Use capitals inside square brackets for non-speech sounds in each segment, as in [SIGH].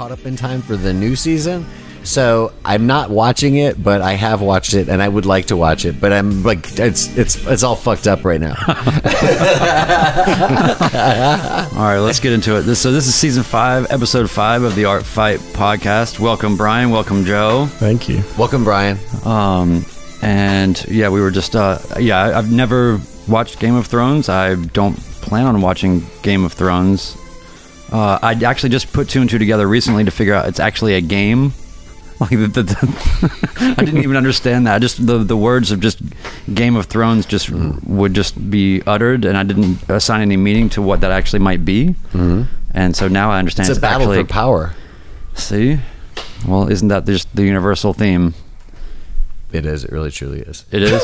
caught up in time for the new season. So I'm not watching it, but I have watched it, and I would like to watch it. But I'm like, it's it's it's all fucked up right now. [LAUGHS] All right, let's get into it. This, so this is season five, episode five of the Art Fight podcast. Welcome, Brian. Welcome, Joe. Thank you. Welcome, Brian. Um, and yeah, we were just uh, yeah. I- I've never watched Game of Thrones. I don't plan on watching Game of Thrones. Uh, I actually just put two and two together recently to figure out it's actually a game. [LAUGHS] Like the, the, the [LAUGHS] I didn't even understand that. I Just the the words of just Game of Thrones just would just be uttered, and I didn't assign any meaning to what that actually might be. Mm-hmm. And so now I understand It's a battle actually for power. See, well, isn't that just the universal theme? It is. It really, truly is. It is.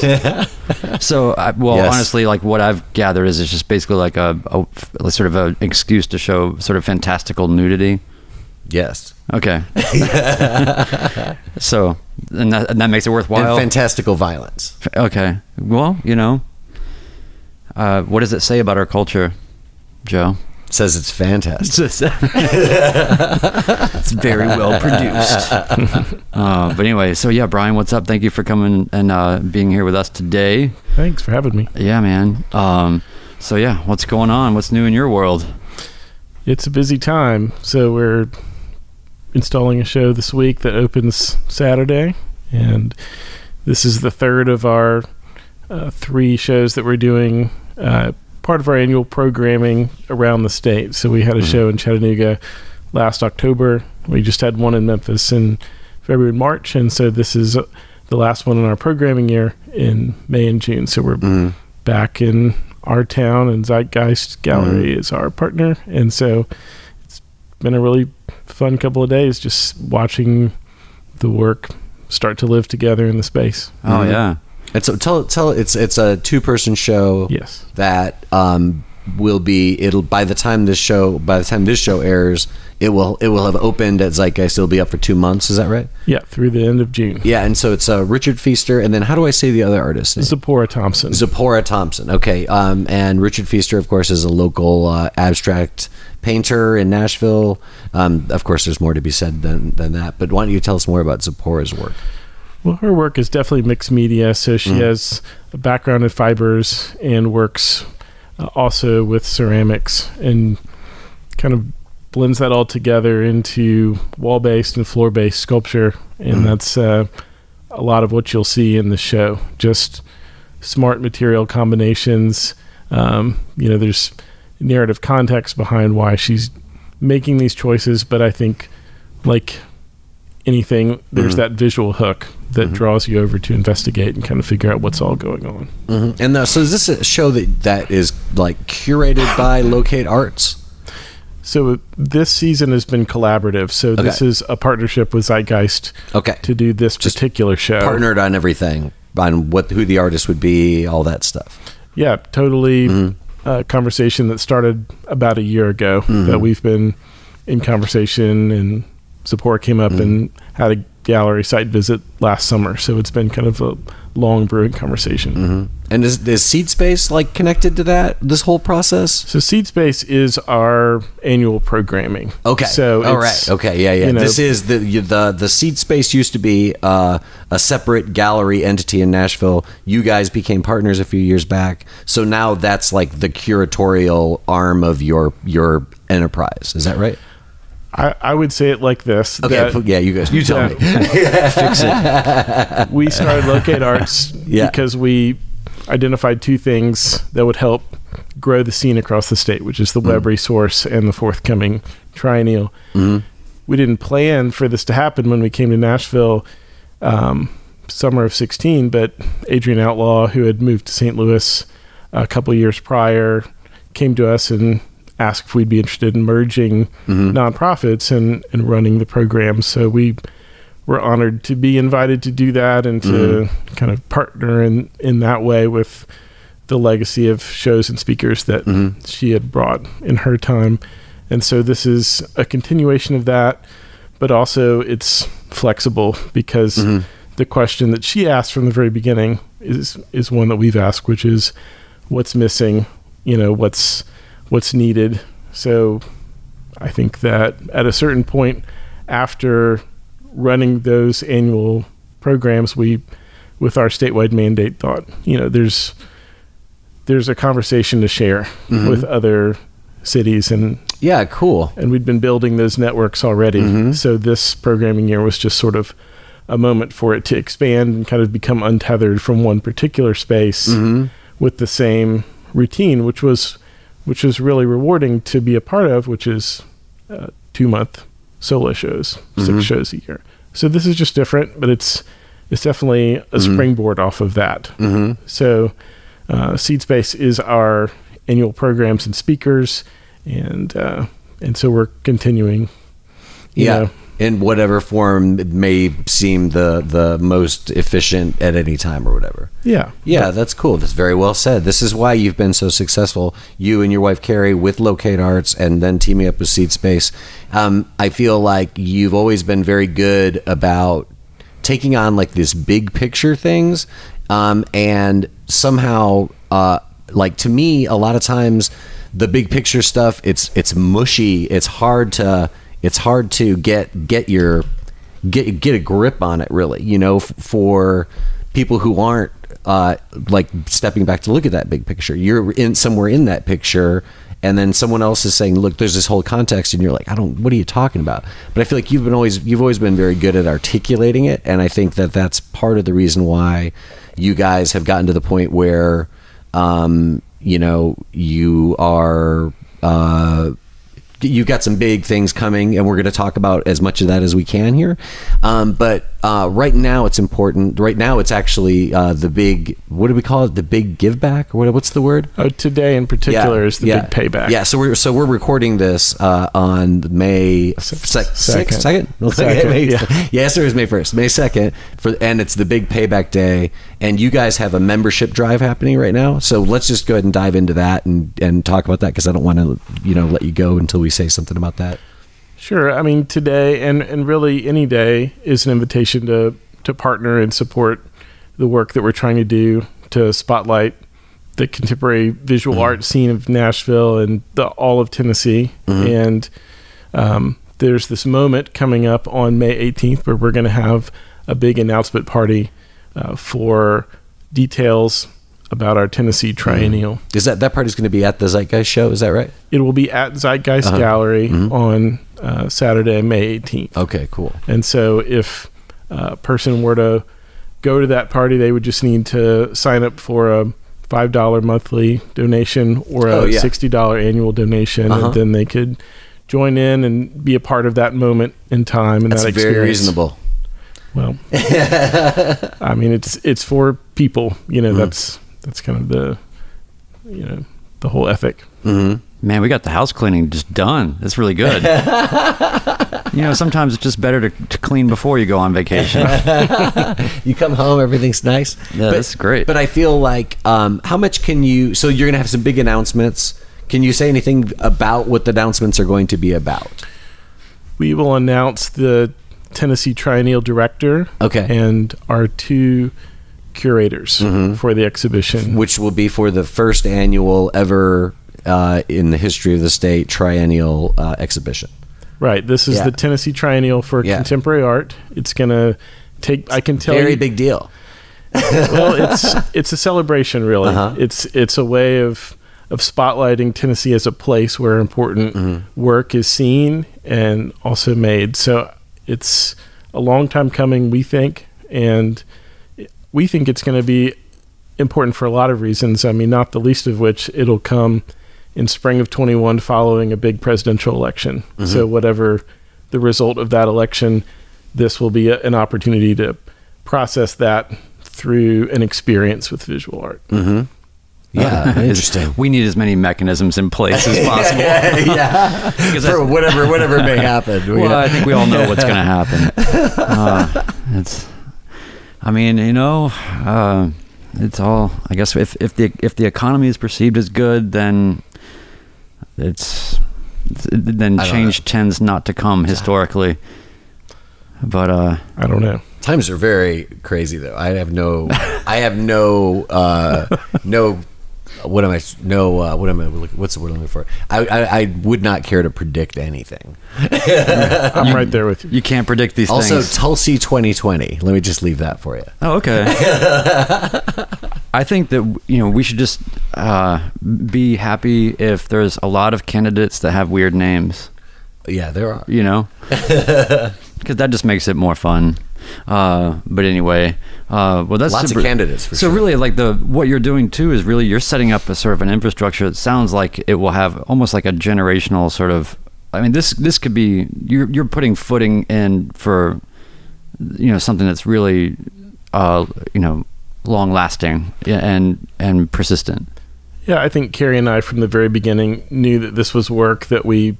[LAUGHS] so, I, well, Yes. honestly, like what I've gathered is it's just basically like a, a sort of an excuse to show sort of fantastical nudity. Yes. Okay. [LAUGHS] so, and that, and that makes it And worthwhile. fantastical violence. okay. Well, you know, uh, what does it say about our culture, Joe? Says it's fantastic. [LAUGHS] it's very well produced. [LAUGHS] uh, but anyway, so yeah, Brian, what's up? Thank you for coming and uh, being here with us today. Thanks for having me. Yeah, man. Um, so yeah, what's going on? What's new in your world? It's a busy time, so we're installing a show this week that opens Saturday, and this is the third of our uh, three shows that we're doing. Uh, part of our annual programming around the state. So we had a show in Chattanooga last October. We just had one in Memphis in February and March, and so this is uh, the last one in our programming year in May and June. So we're Mhm. back in our town, and Zeitgeist Gallery is our partner, and so it's been a really fun couple of days just watching the work start to live together in the space. Oh Mhm. yeah, And so tell tell it's it's a two person show. Yes. that um, will be it'll by the time this show by the time this show airs it will it will have opened at Zeitgeist it'll be up for two months is that right Yeah, through the end of June. yeah and so it's uh, Richard Feaster and then how do I say the other artist name? Zipporah Thompson. Zipporah Thompson okay um, and Richard Feaster of course is a local uh, abstract painter in Nashville um, of course there's more to be said than, than that but why don't you tell us more about Zipporah's work Well, her work is definitely mixed media. So she Mhm. has a background in fibers and works uh, also with ceramics and kind of blends that all together into wall based and floor based sculpture. And Mhm. that's uh, a lot of what you'll see in the show. Just smart material combinations. Um, you know, there's narrative context behind why she's making these choices, but I think like anything, there's Mhm. that visual hook that Mhm. draws you over to investigate and kind of figure out what's all going on. mm-hmm. and uh, so is this a show that that is like curated by [LAUGHS] Locate Arts So this season has been collaborative. So this is a partnership with Zeitgeist okay to do this Just particular show. partnered on everything on what who the artist would be all that stuff Yeah, totally. Mhm. A conversation that started about a year ago Mhm. that we've been in conversation and support came up Mhm. and had a gallery site visit last summer. So it's been kind of a long brewing conversation. hmm and is, is seed space like connected to that this whole process? So Seed Space is our annual programming. okay. So all it's- right. Okay. Yeah yeah. you know- this is the the the seed space used to be uh, a separate gallery entity in nashville. You guys became partners a few years back. So now that's like the curatorial arm of your your enterprise. Is that right I, I would say it like this. okay yeah you guys you tell me [LAUGHS] fix it. [LAUGHS] we started Locate Arts [LAUGHS] Yeah. because we identified two things that would help grow the scene across the state, which is the web resource and the forthcoming triennial. Mhm. We didn't plan for this to happen when we came to Nashville um, summer of 16, but Adrienne Outlaw, who had moved to St. Louis a couple years prior, came to us and asked if we'd be interested in merging Mhm. nonprofits and, and running the program. So we were honored to be invited to do that and to kind of partner in, in that way with the legacy of shows and speakers that Mhm. she had brought in her time. And so this is a continuation of that, but also it's flexible because Mhm. the question that she asked from the very beginning is is one that we've asked, which is what's missing, you know, what's what's needed. So I think that at a certain point after running those annual programs, we, with our statewide mandate, thought you know there's there's a conversation to share Mm-hmm. with other cities and Yeah, cool. and we'd been building those networks already. Mm-hmm. So this programming year was just sort of a moment for it to expand and kind of become untethered from one particular space Mm-hmm. with the same routine, which was which was really rewarding to be a part of, which is uh, two month solo shows, Mm-hmm. six shows a year. So this is just different, but it's it's definitely a springboard off of that. Mm-hmm. So, uh, Seed Space is our annual programs and speakers, and uh, and so we're continuing. Yeah. know. In whatever form it may seem the the most efficient at any time or whatever. yeah, Yeah, that's cool. That's very well said. This is why you've been so successful, you and your wife Carrie, with Locate Arts, and then teaming up with Seed Space. Um, I feel like you've always been very good about taking on like this big picture things, um, and somehow, uh, like to me, a lot of times the big picture stuff it's it's mushy. It's hard to it's hard to get get your get get a grip on it really you know f- for people who aren't uh, like stepping back to look at that big picture. You're in somewhere in that picture and then someone else is saying look there's this whole context and you're like i don't what are you talking about? But i feel like you've been always you've always been very good at articulating it and i think that that's part of the reason why you guys have gotten to the point where um, you know you are uh, you've got some big things coming, and we're going to talk about as much of that as we can here. Um, but uh, right now, it's important. Right now, it's actually uh, the big. What do we call it? The big give back, what, what's the word? Uh, today in particular is the big payback. Yeah, so we're so we're recording this uh, on May sec- Second. second, [LAUGHS] Second, May- [LAUGHS] yeah. Yesterday was May first, May second, for and it's the big payback day. And you guys have a membership drive happening right now, so let's just go ahead and dive into that and and talk about that because I don't want to you know let you go until we say something about that. Sure. I mean, today and, and really any day is an invitation to, to partner and support the work that we're trying to do to spotlight the contemporary visual art scene of Nashville and the, all of Tennessee. And um, there's this moment coming up on May 18th where we're going to have a big announcement party uh, for details about our Tennessee Triennial. Is that that party's going to be at the Zeitgeist show? Is that right? It will be at Zeitgeist Uh-huh. Gallery on uh, Saturday, May 18th. Okay, cool. And so if a person were to go to that party, they would just need to sign up for a $5 monthly donation or a Oh, yeah. $60 annual donation. Uh-huh. And then they could join in and be a part of that moment in time and That's that very reasonable. Well, [LAUGHS] I mean, it's it's for people. You Mm-hmm. know, that's that's kind of the you know the whole ethic. Mm-hmm. Man, we got the house cleaning just done. That's really good. [LAUGHS] you know, sometimes it's just better to, to clean before you go on vacation. [LAUGHS] You come home, everything's nice. Yeah, that's great. But I feel like, um, how much can you? So you're gonna have some big announcements. Can you say anything about what the announcements are going to be about? We will announce the Tennessee Triennial Director Okay. and our two curators Mm-hmm. for the exhibition. Which will be for the first annual ever uh, in the history of the state triennial uh, exhibition. Right. This is Yeah. the Tennessee Triennial for Yeah. Contemporary Art. It's going to take. I can tell Very you. big deal. well, it's [LAUGHS] it's a celebration, really. Uh-huh. It's it's a way of of spotlighting Tennessee as a place where important Mm-hmm. work is seen and also made. So it's a long time coming, we think, and we think it's going to be important for a lot of reasons. I mean, not the least of which it'll come in spring of 21 following a big presidential election. Mm-hmm. So whatever the result of that election, this will be a, an opportunity to process that through an experience with visual art. Yeah, interesting. we need as many mechanisms in place as [LAUGHS] possible. yeah, Because [LAUGHS] for whatever whatever may [LAUGHS] happen. well, I think we all know what's going to happen. Uh, it's, I mean, you know, uh, it's all. I guess if if the if the economy is perceived as good, then it's, it's then change tends not to come historically. But uh, I don't know. Times are very crazy though. I have no I have no uh no what am I? No, uh, what am I? look- What's the word I'm looking for? I, I, I would not care to predict anything. [LAUGHS] I'm right there with you. You can't predict these things. Also, things. Tulsi 2020. Let me just leave that for you. Oh, okay. [LAUGHS] I think that you know we should just uh, be happy if there's a lot of candidates that have weird names. Yeah, there are. You know, [LAUGHS] because that just makes it more fun. Uh, but anyway, uh, well, that's Lots of candidates, for so sure. really, like the what you're doing too is really you're setting up a sort of an infrastructure that sounds like it will have almost like a generational sort of. I mean, this this could be you're you're putting footing in for you know something that's really uh, you know long lasting and and persistent. Yeah, I think Carrie and I, from the very beginning, knew that this was work that we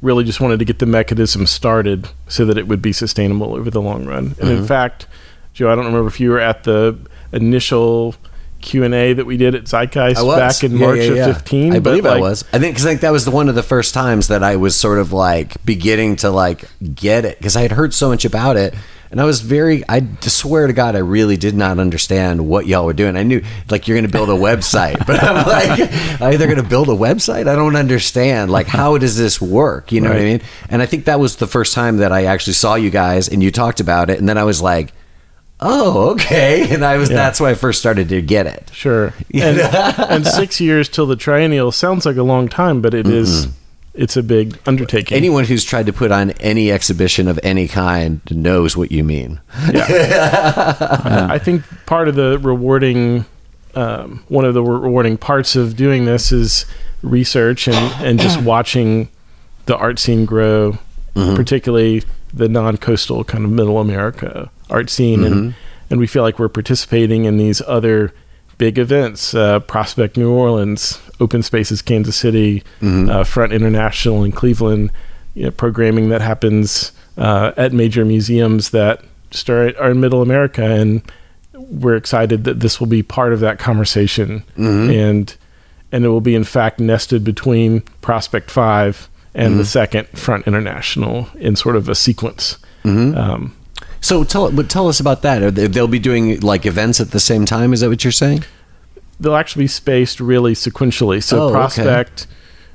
really just wanted to get the mechanism started so that it would be sustainable over the long run. And in mm-hmm. fact, Joe, I don't remember if you were at the initial Q and A that we did at Zeitgeist back in Yeah, March yeah, of fifteen. I believe I was. I think because I think that was the one of the first times that I was sort of like beginning to like get it because I had heard so much about it. And I was very, I swear to God, I really did not understand what y'all were doing. I knew, like, you're going to build a website, but I'm [LAUGHS] like, are they going to build a website? I don't understand. Like, how does this work? You know what I mean? And I think that was the first time that I actually saw you guys and you talked about it. And then I was like, oh, okay. [LAUGHS] And I was, Yeah. that's why I first started to get it. Sure. [LAUGHS] And, and six years till the triennial sounds like a long time, but it is. It's a big undertaking. Anyone who's tried to put on any exhibition of any kind knows what you mean. Yeah. [LAUGHS] I think part of the rewarding, um, one of the rewarding parts of doing this is research and, and just [CLEARS THROAT] watching the art scene grow, particularly the non-coastal kind of middle America art scene, and and we feel like we're participating in these other big events: uh, Prospect New Orleans, Open Spaces Kansas City, uh, Front International in Cleveland. You know, programming that happens uh, at major museums that just are, are in Middle America, and we're excited that this will be part of that conversation, and and it will be in fact nested between Prospect Five and the second Front International in sort of a sequence. Um, So tell but tell us about that. Are they, they'll be doing like events at the same time. Is that what you're saying? they'll actually be spaced really sequentially. So Oh, okay. Prospect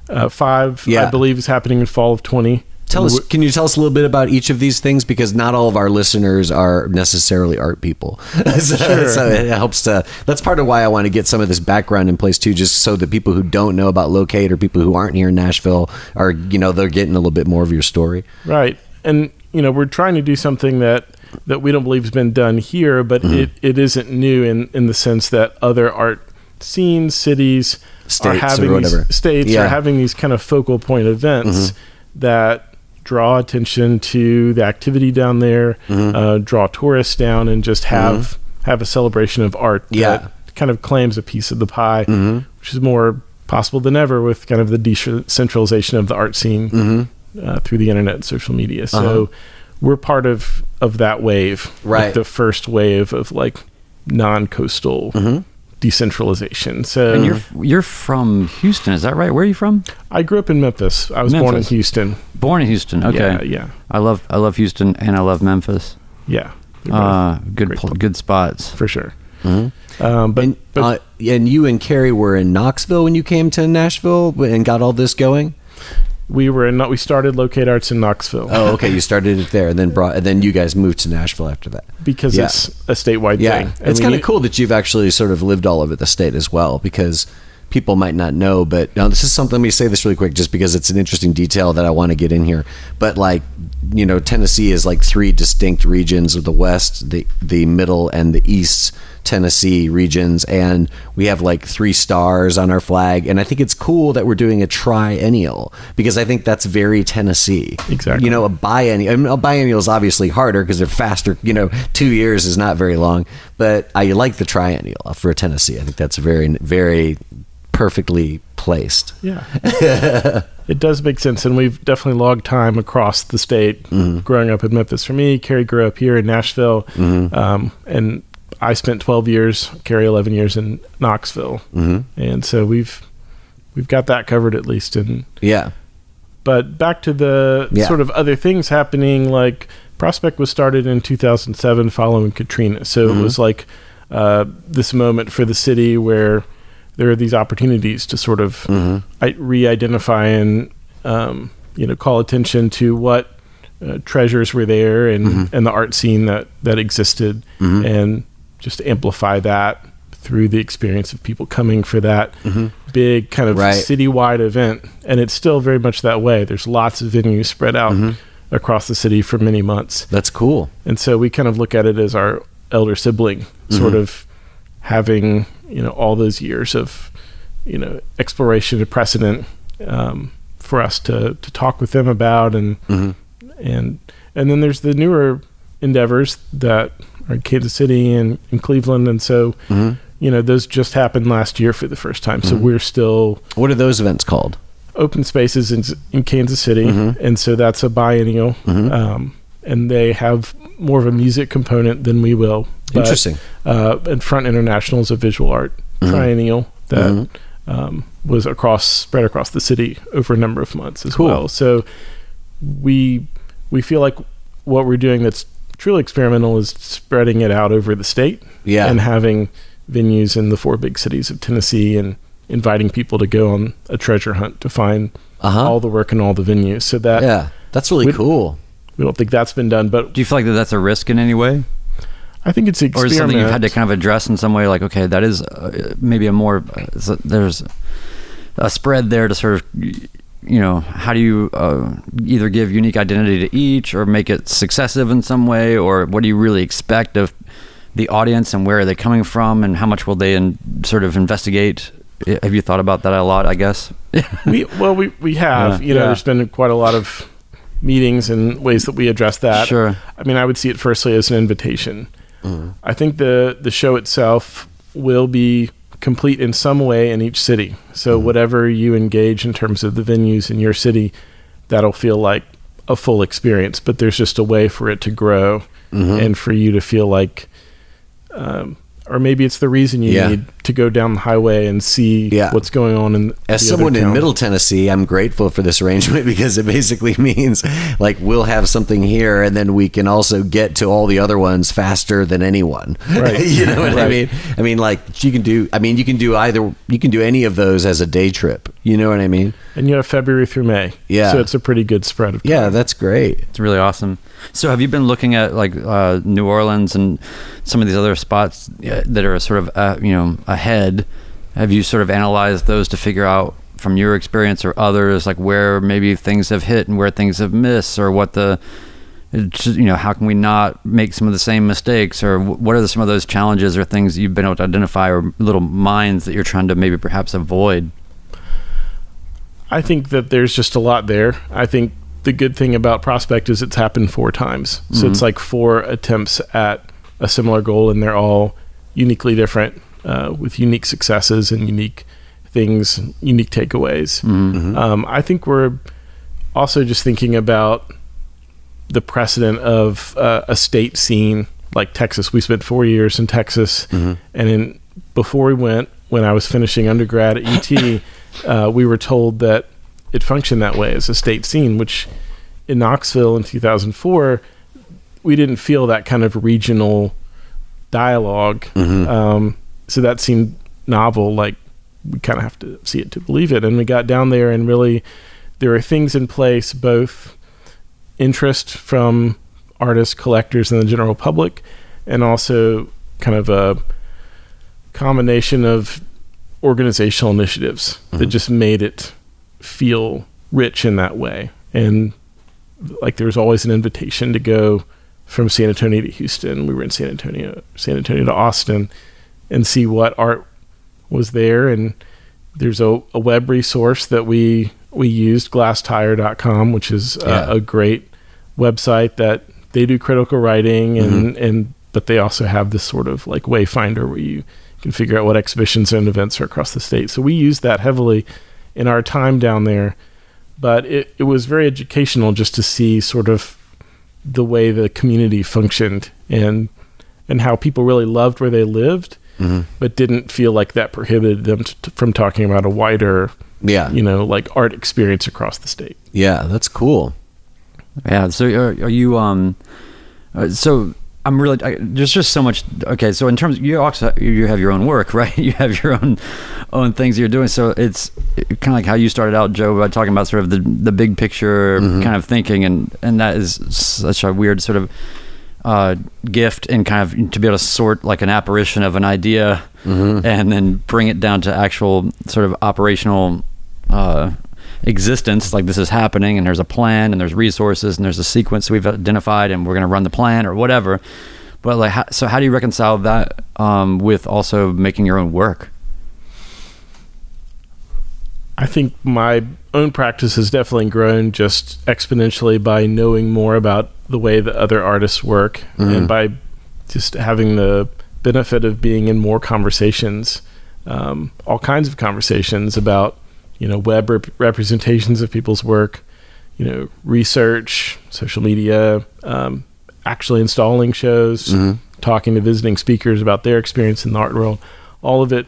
uh, Five, Yeah. I believe, is happening in fall of twenty. Tell us. Can you tell us a little bit about each of these things because not all of our listeners are necessarily art people. [LAUGHS] so, Sure. so it helps to. That's part of why I want to get some of this background in place too, just so that people who don't know about Locate or people who aren't here in Nashville are, you know, they're getting a little bit more of your story. Right. And you know, we're trying to do something that that we don't believe has been done here, but Mm-hmm. it, it isn't new in in the sense that other art scenes, cities are States or having whatever. these states Yeah. Mm-hmm. are having these kind of focal point events that draw attention to the activity down there, Mm-hmm. uh, draw tourists down, and just have have a celebration of art Yeah. Mm-hmm. that kind of claims a piece of the pie, which is more possible than ever with kind of the decentralization of the art scene Mm-hmm. uh, through the internet and social media. So Uh-huh. We're part of of that wave, like Right. the first wave of like non-coastal Mm-hmm. decentralization. So And you're you're from Houston, is that right? Where are you from? I grew up in Memphis. I was born in Houston. Born in Houston. Okay. Yeah, yeah, I love I love Houston and I love Memphis. yeah. They're Uh, good pl- pl- good spots. for sure. Um, but And, but uh, and you and Carrie were in Knoxville when you came to Nashville and got all this going. We were in. We started Locate Arts in Knoxville Oh, okay. You started it there, and then brought, and then you guys moved to Nashville after that. because yeah. it's a statewide Yeah, thing. And it's kind of cool that you've actually sort of lived all over the state as well, because people might not know. But now this is something. Let me say this really quick, just because it's an interesting detail that I want to get in here. But like, you know, Tennessee is like three distinct regions of the West, the the Middle, and the East Tennessee regions, and we have like three stars on our flag. And I think it's cool that we're doing a triennial because I think that's very Tennessee. Exactly. You know, a biennial. I mean, a biennial is obviously harder because they're faster. You know, two years is not very long, but I like the triennial for Tennessee. I think that's very, very perfectly placed. Yeah. [LAUGHS] it does make sense. And we've definitely logged time across the state Mm-hmm. growing up in Memphis. For me, Carrie grew up here in Nashville. Mm-hmm. Um, and I spent 12 years, Carrie 11 years in Knoxville. Mm-hmm. And so we've we've got that covered at least. And Yeah. but back to the Yeah. sort of other things happening, like Prospect was started in 2007 following Katrina. So Mm-hmm. it was like uh, this moment for the city where there are these opportunities to sort of I- re-identify and um, you know call attention to what uh, treasures were there and and the art scene that that existed and just amplify that through the experience of people coming for that big kind of Right. citywide event and it's still very much that way there's lots of venues spread out across the city for many months That's cool. and so we kind of look at it as our elder sibling, sort Mm-hmm. of having you know all those years of you know exploration and precedent um, for us to to talk with them about, and Mm-hmm. and and then there's the newer endeavors that in Kansas City and in Cleveland, and so Mm-hmm. you know those just happened last year for the first time. So we're still What are those events called? open spaces in, in Kansas City, Mm-hmm. and so that's a biennial, um, and they have more of a music component than we will. But, Interesting. Uh, and Front International is a visual art Mm-hmm. triennial that um, was across spread across the city over a number of months as Cool. well. So we we feel like what we're doing that's truly experimental is spreading it out over the state Yeah. and having venues in the four big cities of Tennessee and inviting people to go on a treasure hunt to find Uh-huh. all the work and all the venues. So that Yeah. That's really We- cool. we don't think that's been done, but Do you feel like that that's a risk in any way, I think it's an or is something you've had to kind of address in some way? Like, okay, that is uh, maybe a more uh, there's a spread there to sort of you know how do you uh, either give unique identity to each or make it successive in some way, or what do you really expect of the audience and where are they coming from and how much will they in, sort of investigate? Have you thought about that a lot? I guess. [LAUGHS] we well we we have Yeah. you know Yeah. there's been quite a lot of meetings and ways that we address that. Sure. I mean, I would see it firstly as an invitation. Mm-hmm. I think the the show itself will be complete in some way in each city. So Mm-hmm. whatever you engage in terms of the venues in your city, that'll feel like a full experience. But there's just a way for it to grow Mm-hmm. and for you to feel like, um, or maybe it's the reason you Yeah. need to go down the highway and see Yeah. what's going on in. As the other someone in. Middle Tennessee, I'm grateful for this arrangement [LAUGHS] because it basically [LAUGHS] means like we'll have something here and then we can also get to all the other ones faster than anyone. [LAUGHS] Right. you know what I mean? I mean like you can do I mean you can do either you can do any of those as a day trip. You know what I mean? and you have February through May. Yeah. so it's a pretty good spread of. Yeah, that's great. It's really awesome. So, have you been looking at like uh, New Orleans and some of these other spots uh, that are sort of uh, you know ahead? Have you sort of analyzed those to figure out from your experience or others, like where maybe things have hit and where things have missed, or what the you know how can we not make some of the same mistakes, or what are some of those challenges or things you've been able to identify, or little mines that you're trying to maybe perhaps avoid? I think that there's just a lot there. I think the good thing about Prospect is it's happened four times. So it's like four attempts at a similar goal, and they're all uniquely different uh, with unique successes and unique things, unique takeaways. Um, I think we're also just thinking about the precedent of uh, a state scene like Texas. We spent four years in Texas, and in before we went, when I was finishing undergrad at UT, [LAUGHS] uh, we were told that it functioned that way as a state scene. Which in Knoxville in 2004, we didn't feel that kind of regional dialog Um, so that seemed novel. Like we kind of have to see it to believe it. And we got down there, and really, there are things in place, both interest from artists, collectors, and the general public, and also kind of a combination of organizational initiatives that just made it feel rich in that way. And like there was always an invitation to go from San Antonio to Houston. We were in San Antonio, San Antonio to Austin, and see what art was there. And there's a, a web resource that we we used, glasstire.com, which is uh, Yeah. a great website that they do critical writing and and but they also have this sort of like wayfinder where you can figure out what exhibitions and events are across the state. So we use that heavily in our time down there. But it, it was very educational just to see sort of the way the community functioned and and how people really loved where they lived, but didn't feel like that prohibited them t- from talking about a wider, Yeah. you know, like art experience across the state. Yeah, that's cool. Yeah. So are, are you um? Uh, so I'm really I, there's just so much. Okay, so in terms, you also you have your own work, [LAUGHS] right? You have your own own things you're doing. So it's kind of like how you started out, Joe, by talking about sort of the the big picture kind of thinking, and and that is such a weird sort of uh, gift and kind of to be able to sort like an apparition of an idea and then bring it down to actual sort of operational uh, existence like this is happening and there's a plan and there's resources and there's a sequence we've identified and we're going to run the plan or whatever. But like how, so how do you reconcile that um, with also making your own work? I think my own practice has definitely grown just exponentially by knowing more about the way that other artists work and by just having the benefit of being in more conversations, um, all kinds of conversations about, you know, web rep- representations of people's work, you know, research, social media, um, actually installing shows, talking to visiting speakers about their experience in the art world. All of it,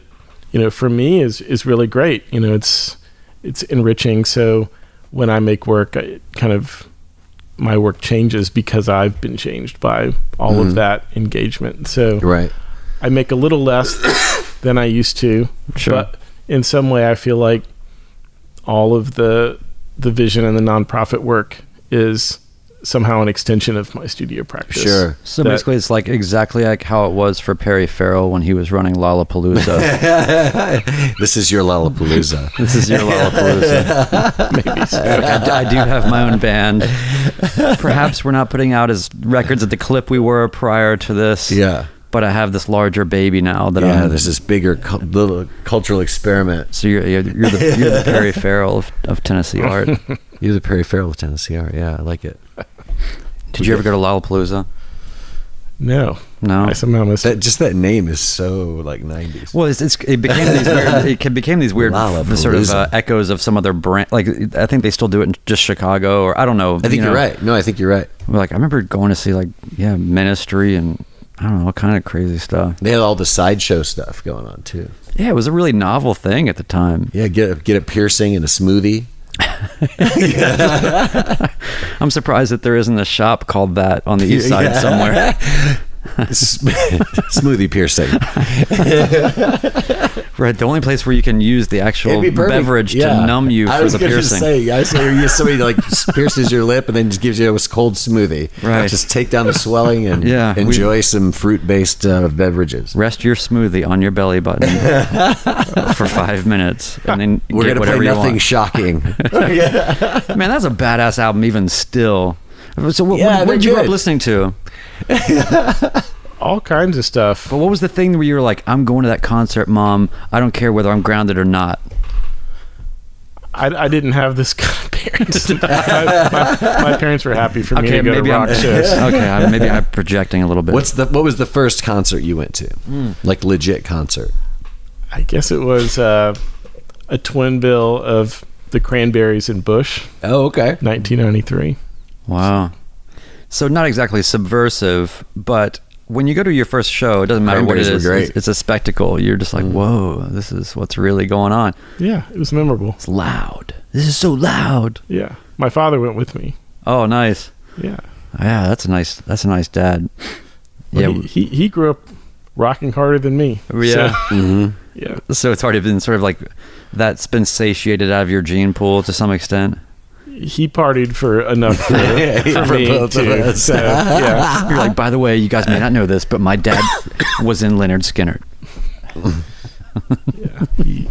you know, for me is is really great. You know, it's it's enriching. So when I make work, I kind of my work changes because I've been changed by all of that engagement. So Right. I make a little less [COUGHS] than I used to, Sure. but in some way, I feel like all of the the vision and the nonprofit work is somehow an extension of my studio practice. Sure. so That- basically it's like exactly like how it was for perry farrell when he was running lollapalooza [LAUGHS] this is your Lollapalooza. [LAUGHS] this is your lollapalooza [LAUGHS] Maybe so. Look, I, d- I do have my own band. Perhaps we're not putting out as records at the clip we were prior to this. yeah. But I have this larger baby now that Yeah, I'm. there's this bigger cu- little cultural experiment. so you're, you're, you're the you're the [LAUGHS] Perry Farrell of, of Tennessee [LAUGHS] art. You're the Perry Farrell of Tennessee art. Yeah, I like it. Did you ever go to Lollapalooza? No, No. I somehow missed That just that name is so like 90s. Well, it's, it's it became these weird [LAUGHS] it became these weird sort of uh, echoes of some other brand. Like I think they still do it in just Chicago or I don't know. I think you you are right. No, I think you're right. Like I remember going to see like yeah Ministry and I don't know what kind of crazy stuff. They had all the sideshow stuff going on too. Yeah, it was a really novel thing at the time. Yeah, get a, get a piercing and a smoothie. [LAUGHS] I'm surprised that there isn't a shop called that on the east side Yeah. somewhere. [LAUGHS] [LAUGHS] Smoothie piercing. Right, the only place where you can use the actual be beverage Yeah. to numb you I for was the piercing. Say, I say you somebody like [LAUGHS] pierces your lip and then just gives you a cold smoothie. Right. Just take down the swelling and Yeah, we- enjoy some fruit based uh, beverages. Rest your smoothie on your belly button [LAUGHS] for five minutes, and then We're get gonna whatever play nothing shocking. [LAUGHS] Man, that's a badass album, even still. So, what, Yeah, what, what did you grow up listening to? All kinds of stuff. But what was the thing where you were like, "I'm going to that concert, mom. I don't care whether I'm grounded or not." I, I didn't have this [LAUGHS] kind of parents. [LAUGHS] my, my, my parents were happy for me Okay, to go to maybe rock I'm [LAUGHS] shows. okay. I, maybe I'm projecting a little bit. What's the what was the first concert you went to? Like legit concert. I guess it was uh, a twin bill of the Cranberries and Bush, Oh, okay. 1993. Wow. So not exactly subversive, but when you go to your first show, it doesn't matter what it Cranberries were great. It's, it's a spectacle. You're just like, whoa, this is what's really going on. Yeah, it was memorable. It's loud. This is so loud. Yeah, my father went with me. Oh, nice. Yeah, Yeah, that's a nice. That's a nice dad. Yeah, he, he he grew up rocking harder than me. Oh, yeah. So, [LAUGHS] mm-hmm. yeah. So it's already been sort of like that's been satiated out of your gene pool to some extent. He partied for enough for, [LAUGHS] for, For me both of us. So, yeah, [LAUGHS] You're like, by the way, you guys may not know this, but my dad was in Lynyrd Skynyrd. [LAUGHS] yeah. He,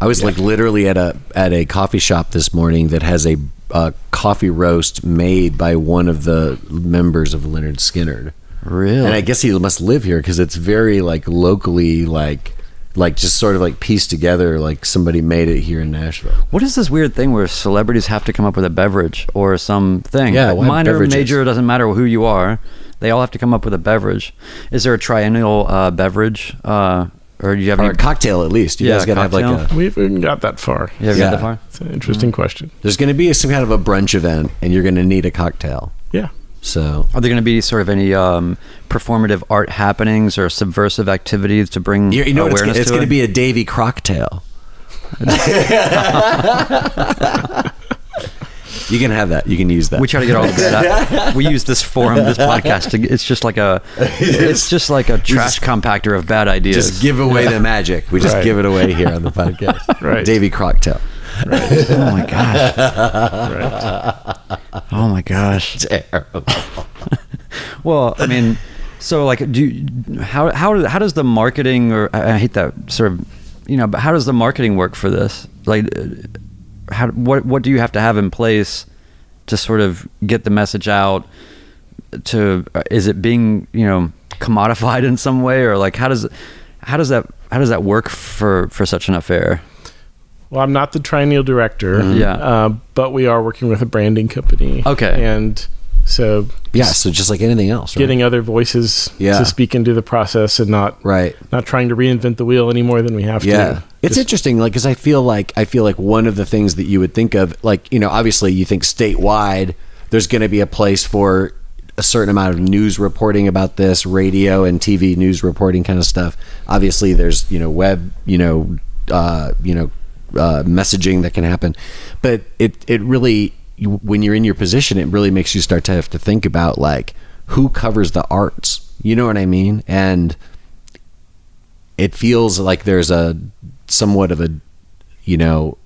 I was like literally at a at a coffee shop this morning that has a uh, coffee roast made by one of the members of Lynyrd Skynyrd. Really? And I guess he must live here because it's very like locally like like just sort of like pieced together like somebody made it here in Nashville. What is this weird thing where celebrities have to come up with a beverage or something? Yeah, why minor, beverages? major, doesn't matter who you are. They all have to come up with a beverage. Is there a triennial uh, beverage, uh, or do you have Or any? a cocktail at least. You Yeah, guys got to have like cocktail. a we haven't got that far. you ever Yeah. got that far? It's an interesting question. There's going to be some kind of a brunch event and you're going to need a cocktail. Yeah. So Are there going to be sort of any um, performative art happenings or subversive activities to bring you, you know what it's, awareness it's to going to be a Davy Crocktail. [LAUGHS] You can have that. You can use that. We try to get all the bad. [LAUGHS] we use this forum, this podcast. To, it's just like a, it's just like a [LAUGHS] trash compactor of bad ideas. just give away the magic. We just Right. give it away here on the podcast. Right. Davy Crocktail. Oh my gosh. Right. Oh my gosh. Terrible. [LAUGHS] Well, I mean, so like, do you, how how how does the marketing or I, I hate that sort of, you know, but how does the marketing work for this? Like, uh, how what what do you have to have in place to sort of get the message out? To uh, is it being you know commodified in some way or like how does how does that how does that work for for such an affair? Well, I'm not the triennial director. Yeah. Uh, but we are working with a branding company. Okay. And so Yeah, so just like anything else. Right? getting other voices Yeah. to speak into the process and not right. not trying to reinvent the wheel any more than we have Yeah. to. It's Just- interesting, like, because I feel like I feel like one of the things that you would think of, like, you know, obviously you think statewide, there's going to be a place for a certain amount of news reporting about this, radio and TV news reporting kind of stuff. Obviously, there's you know web, you know, uh, you know, uh, messaging that can happen, but it it really when you're in your position, it really makes you start to have to think about like who covers the arts. You know what I mean? And it feels like there's a somewhat of a you know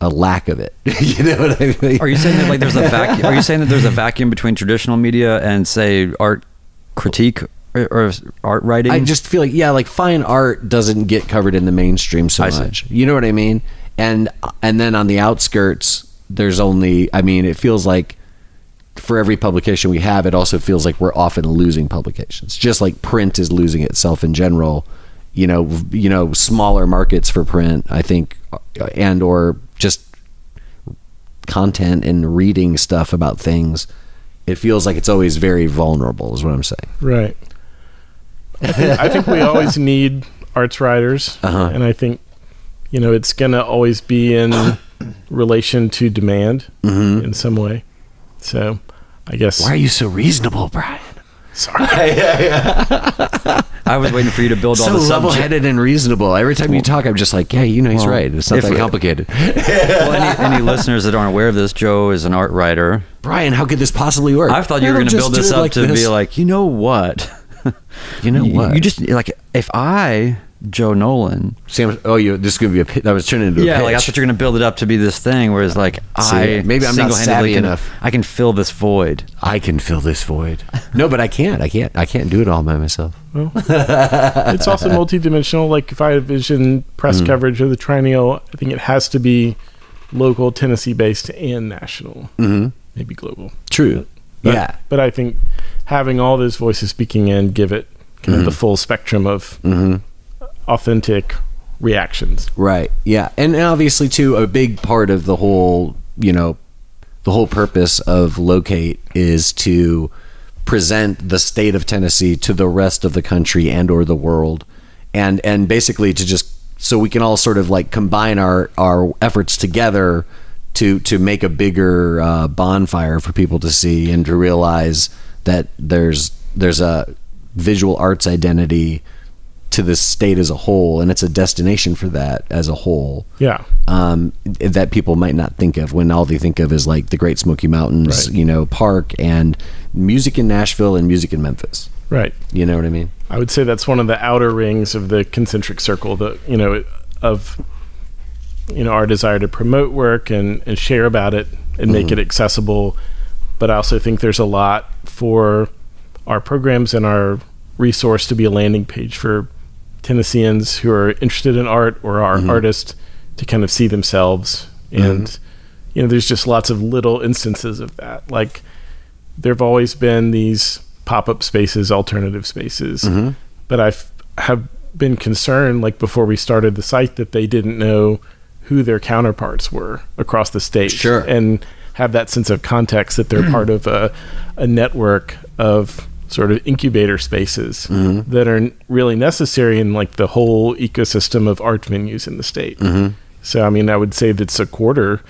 a lack of it [LAUGHS] you know what i mean Are you saying that like there's a vacuum? Are you saying that there's a vacuum between traditional media and say art critique or, or art writing? i just feel like yeah like fine art doesn't get covered in the mainstream so I see. much you know what i mean and and then on the outskirts there's only i mean it feels like for every publication we have it also feels like we're often losing publications just like print is losing itself in general you know you know smaller markets for print i think uh, and or just content and reading stuff about things it feels like it's always very vulnerable is what i'm saying Right. I think, I think we always need arts writers, Uh-huh. and I think you know it's going to always be in relation to demand Mhm. in some way. So, I guess. why are you so reasonable brian Sorry. [LAUGHS] yeah, yeah. [LAUGHS] I was waiting for you to build all so the subject. level-headed and reasonable every time you talk i'm just like yeah you know he's Well, right it's not that complicated Well, any, [LAUGHS] any listeners that aren't aware of this, Joe is an art writer. brian how could this possibly work I thought you were going to build this up like to this. be like, you know what? [LAUGHS] you know what You just like if I, Joe Nolan. Sam, oh, you this is gonna be a. That was turning into Yeah, a like I pitch. thought you're going to build it up to be this thing, whereas like I maybe I'm not single-handedly savvy can, enough. I can fill this void. I can fill this void. No, but I can't. I can't. I can't do it all by myself. Well, it's also [LAUGHS] multidimensional. Like if I vision press Mm. coverage of the triennial, I think it has to be local, Tennessee based, and national, Mm-hmm. maybe global. True. But, yeah. But I think having all those voices speaking in give it kind of the full spectrum of Mm-hmm. authentic reactions. Right. Yeah. And and obviously too a big part of the whole, you know, the whole purpose of locate is to present the state of Tennessee to the rest of the country and or the world and and basically to just so we can all sort of like combine our our efforts together to to make a bigger uh, bonfire for people to see and to realize that there's there's a visual arts identity to the state as a whole and it's a destination for that as a whole Yeah. um, that people might not think of when all they think of is like the Great Smoky Mountains, Right. you know, park and music in Nashville and music in Memphis. Right. You know what I mean? I would say that's one of the outer rings of the concentric circle that you know of you know our desire to promote work and, and share about it and make it mm-hmm. accessible. But I also think there's a lot for our programs and our resource to be a landing page for Tennesseans who are interested in art or are mm-hmm. artists to kind of see themselves. Mm-hmm. And you know, there's just lots of little instances of that. Like there have always been these pop-up spaces, alternative spaces, but I have been concerned, like before we started the site, that they didn't know who their counterparts were across the state, Sure. and have that sense of context that they're part of a, a network of sort of incubator spaces mm-hmm. that are really necessary in like the whole ecosystem of art venues in the state. Mm-hmm. So, I mean, I would say that's a quarter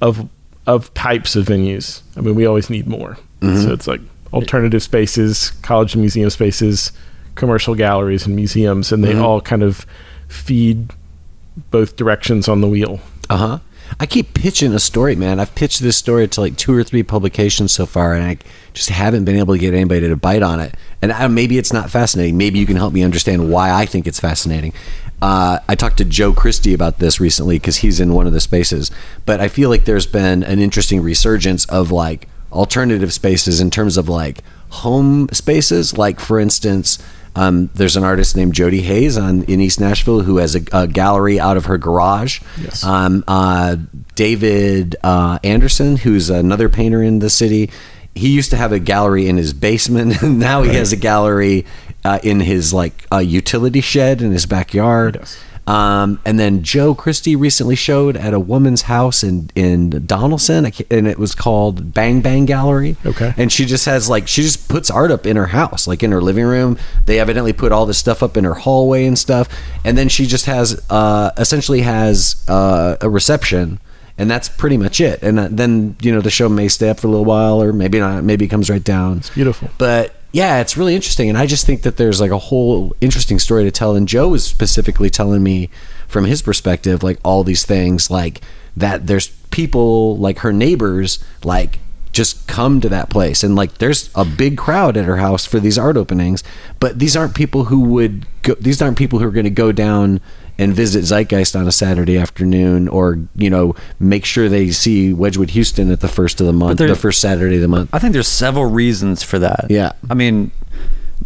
of of types of venues. I mean, we always need more. Mm-hmm. So it's like alternative spaces, college and museum spaces, commercial galleries and museums, and they all kind of feed both directions on the wheel. Uh huh. I keep pitching a story, man. I've pitched this story to like two or three publications so far, and I just haven't been able to get anybody to bite on it. And I, maybe it's not fascinating. Maybe you can help me understand why I think it's fascinating. Uh, I talked to Joe Christie about this recently because he's in one of the spaces. But I feel like there's been an interesting resurgence of like alternative spaces in terms of like home spaces. Like for instance, um, there's an artist named Jody Hayes on in East Nashville who has a, a gallery out of her garage. Yes. Um, uh, David uh, Anderson, who's another painter in the city, he used to have a gallery in his basement, and [LAUGHS] now he has a gallery uh, in his like uh, utility shed in his backyard. Yes. Um, and then Joe Christie recently showed at a woman's house in in Donelson, and it was called Bang Bang Gallery. Okay. And she just has like she just puts art up in her house, like in her living room. They evidently put all this stuff up in her hallway and stuff, and then she just has uh, essentially has uh, a reception. And that's pretty much it. And uh, then you know the show may stay up for a little while, or maybe not. Maybe it comes right down. It's beautiful. But yeah, it's really interesting, and I just think that there's like a whole interesting story to tell. And Joe was specifically telling me from his perspective, like all these things, like that there's people like her neighbors, like just come to that place, and like there's a big crowd at her house for these art openings. But these aren't people who would go. These aren't people who are going to go down and visit Zeitgeist on a Saturday afternoon, or you know, make sure they see Wedgewood Houston at the first of the month, the first Saturday of the month. I think there's several reasons for that. Yeah. I mean,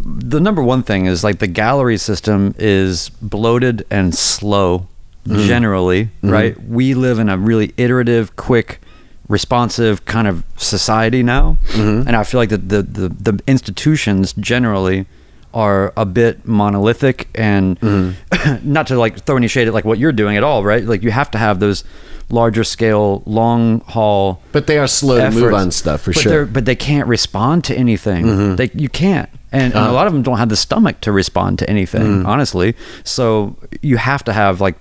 the number one thing is like the gallery system is bloated and slow mm-hmm. generally, mm-hmm. right? We live in a really iterative, quick, responsive kind of society now. Mm-hmm. And I feel like that the, the, the institutions generally are a bit monolithic and [COUGHS] not to like throw any shade at like what you're doing at all, right? Like you have to have those larger scale, long haul But they are slow to move on stuff for but sure. But they can't respond to anything. Mm-hmm. They you can't, and, Uh-huh. and a lot of them don't have the stomach to respond to anything. Mm. Honestly, so you have to have like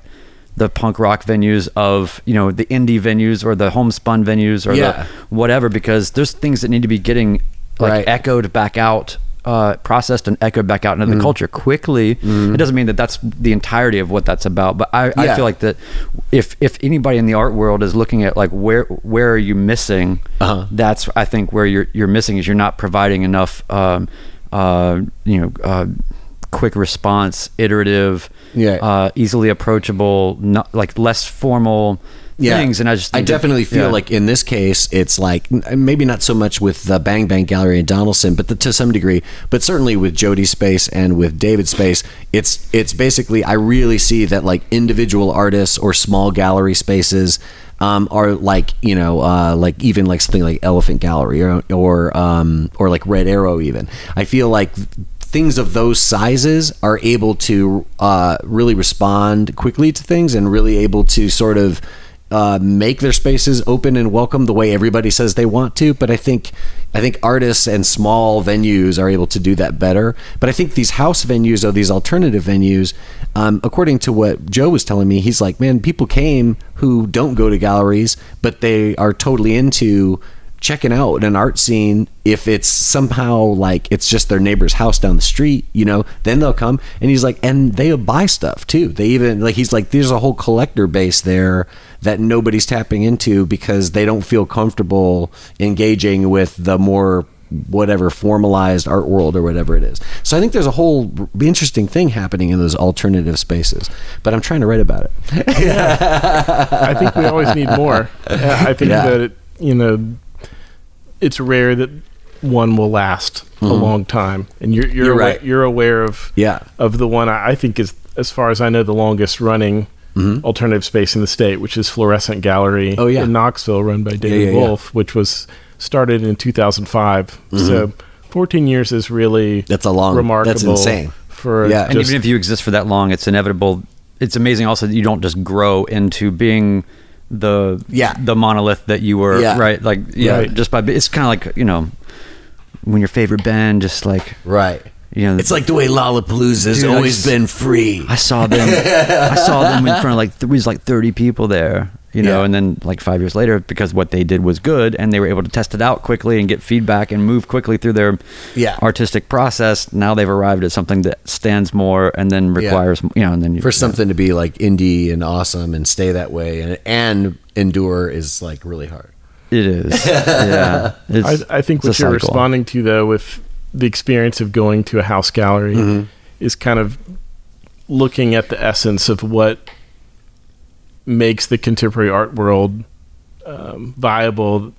the punk rock venues of you know the indie venues or the homespun venues or Yeah. the whatever because there's things that need to be getting like Right. echoed back out. Uh, processed and echoed back out into the culture quickly. It doesn't mean that that's the entirety of what that's about, but I, I feel like that if if anybody in the art world is looking at like where where are you missing, Uh-huh. that's I think where you're you're missing is you're not providing enough, um, uh, you know, uh, quick response, iterative, Yeah. uh, easily approachable, not like less formal things. And I just I that- definitely feel yeah. like in this case, it's like maybe not so much with the Bang Bang Gallery in Donelson, but the, to some degree, but certainly with Jody space and with David space, it's it's basically I really see that like individual artists or small gallery spaces. Um, are like you know uh, like even like something like Elephant Gallery or or um, or like Red Arrow even. I feel like things of those sizes are able to uh, really respond quickly to things and really able to sort of uh, make their spaces open and welcome the way everybody says they want to. But I think I think artists and small venues are able to do that better. But I think these house venues or these alternative venues, um, according to what Joe was telling me, he's like, man, people came who don't go to galleries, but they are totally into checking out an art scene if it's somehow like it's just their neighbor's house down the street you know then they'll come and he's like and they'll buy stuff too they even like he's like there's a whole collector base there that nobody's tapping into because they don't feel comfortable engaging with the more whatever formalized art world or whatever it is so i think there's a whole interesting thing happening in those alternative spaces but i'm trying to write about it [LAUGHS] I think we always need more. [LAUGHS] I think Yeah. that it, you know, it's rare that one will last a long time, and you're you're Mm-hmm. You're awa- right. you're aware of Yeah. of the one I I think is as far as I know the longest running alternative space in the state, which is Fluorescent Gallery Mm-hmm. Oh, yeah. in Knoxville, run by David yeah, Mm-hmm. yeah. Wolf, which was started in 2005. So 14 years is really That's a long- remarkable. that's insane. For Yeah. and even if you exist for that long, it's inevitable. It's amazing also that you don't just grow into being the Yeah. the monolith that you were Yeah. right like yeah Right. just by it's kind of like you know when your favorite band just like right you know, It's like the way Lollapalooza's Dude, always just- been free. I saw them. I saw them in front of like there was like thirty people there, you know, Yeah. and then like five years later, because what they did was good, and they were able to test it out quickly and get feedback and move quickly through their Yeah. artistic process. Now they've arrived at something that stands more and then requires, you know, and then you, For something to be like indie and awesome and stay that way and and endure is like really hard. It is, [LAUGHS] yeah. I, I think what you're cycle. responding to, though, with the experience of going to a house gallery, Mm-hmm. is kind of looking at the essence of what makes the contemporary art world um, viable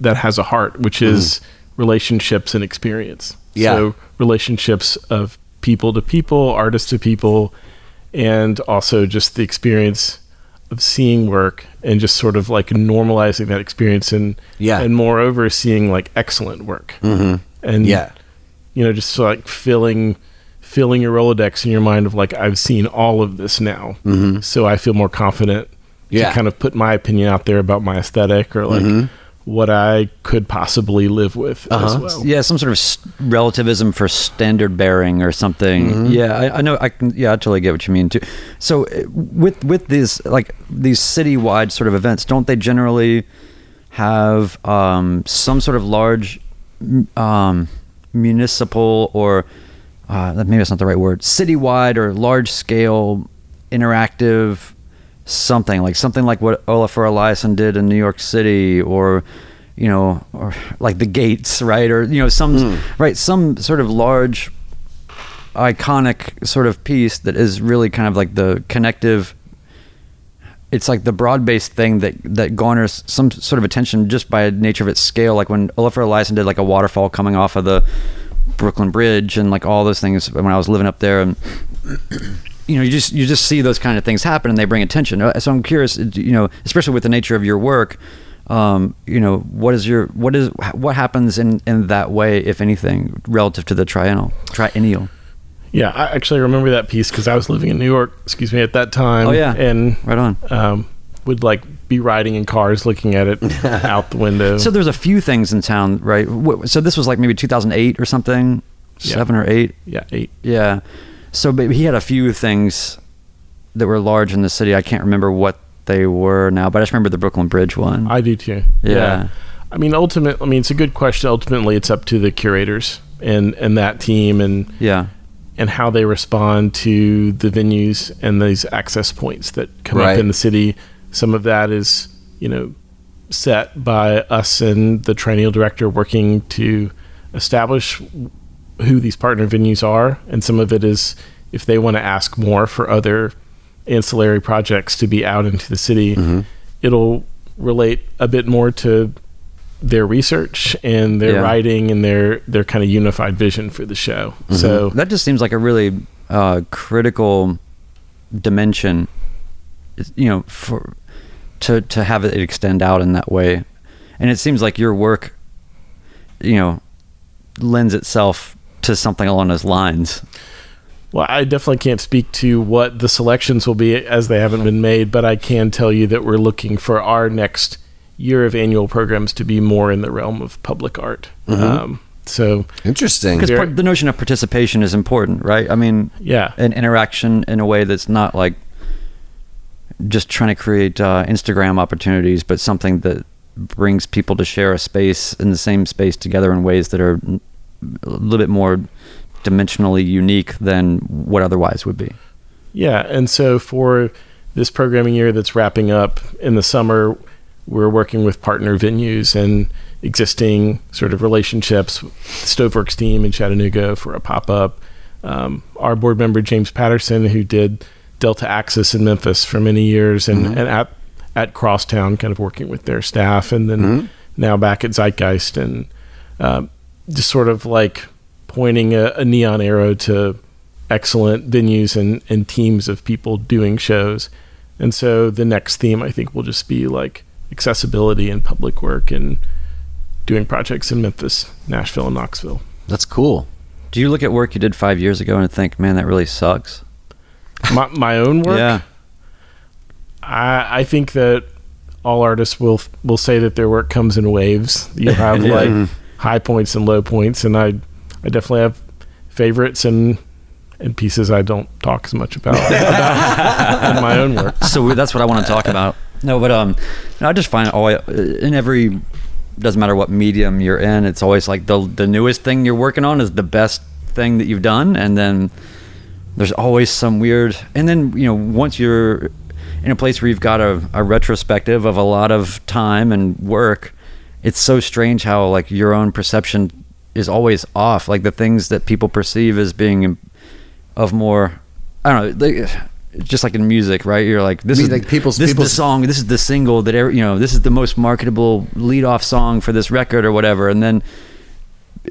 that has a heart, which is relationships and experience. Yeah. So relationships of people to people, artists to people, and also just the experience of seeing work and just sort of like normalizing that experience and Yeah. and moreover seeing like excellent work Mm-hmm. and Yeah. you know just like filling filling your rolodex in your mind of like i've seen all of this now Mhm. so i feel more confident Yeah. to kind of put my opinion out there about my aesthetic or like what i could possibly live with Uh-huh. well yeah, some sort of relativism for standard bearing or something. Mm-hmm. Yeah, I, I know. I can. Yeah, I totally get what you mean too. So uh, with with these like these citywide sort of events, don't they generally have um, some sort of large um, municipal or uh, maybe that's not the right word, citywide or large scale interactive something like something like what Olafur Eliasson did in New York City or you know or like the gates right? Or you know some right some sort of large iconic sort of piece that is really kind of like the connective it's like the broad-based thing that that garners some sort of attention just by nature of its scale. Like when Olafur Eliasson did like a waterfall coming off of the Brooklyn Bridge and like all those things when I was living up there and you know you just you just see those kind of things happen and they bring attention. Uh, so i'm curious you know especially with the nature of your work um, you know what is your what is what happens in in that way if anything relative to the triennial triennial? Yeah i actually remember that piece because i was living in new york excuse me at that time Oh, yeah. and right on. um, would like be riding in cars looking at it [LAUGHS] out the window so there's a few things in town right so this was like maybe 2008 or something Yeah. seven or eight yeah eight Yeah. So but he had a few things that were large in the city. I can't remember what they were now, but I just remember the Brooklyn Bridge one. i do too yeah. I mean, ultimate. I mean, it's a good question. Ultimately, it's up to the curators and and that team and Yeah. and how they respond to the venues and these access points that come Right. up in the city. Some of that is, you know, set by us and the triennial director working to establish who these partner venues are, and some of it is if they want to ask more for other ancillary projects to be out into the city, it'll relate a bit more to their research and their Yeah. writing and their their kind of unified vision for the show. So That just seems like a really uh, critical dimension, you know, for to to have it extend out in that way. And it seems like your work, you know, lends itself to something along those lines. Well, I definitely can't speak to what the selections will be as they haven't been made, but I can tell you that we're looking for our next year of annual programs to be more in the realm of public art. Um, so, Interesting. Because part, the notion of participation is important, right? I mean, yeah, an interaction in a way that's not like just trying to create uh, Instagram opportunities, but something that brings people to share a space in the same space together in ways that are a little bit more dimensionally unique than what otherwise would be. yeah. And so for this programming year that's wrapping up in the summer, we're working with partner venues and existing sort of relationships. Stoveworks team in Chattanooga for a pop up. Um, our board member James Patterson, who did Delta Axis in Memphis for many years, and, and at at Crosstown, kind of working with their staff, and then now back at Zeitgeist, and um, just sort of like pointing a, a neon arrow to excellent venues and, and teams of people doing shows. And so the next theme, I think, will just be like accessibility and public work and doing projects in Memphis, Nashville, and Knoxville. That's cool. Do you look at work you did five years ago and think, man, that really sucks? My, my own work, Yeah. I, I think that all artists will will say that their work comes in waves. You [LAUGHS] have Yeah. like high points and low points, and I I definitely have favorites and and pieces I don't talk as much about, [LAUGHS] about in my own work. so that's what I want to talk about. No, but um, I just find always in every doesn't matter what medium you're in, it's always like the the newest thing you're working on is the best thing that you've done, and then there's always some weird, and then you know once you're in a place where you've got a, a retrospective of a lot of time and work, it's so strange how like your own perception is always off. Like the things that people perceive as being of more, I don't know. Like, just like in music, right? You're like this is like, people's- this is the song, this is the single that every, you know, this is the most marketable lead off song for this record or whatever, and then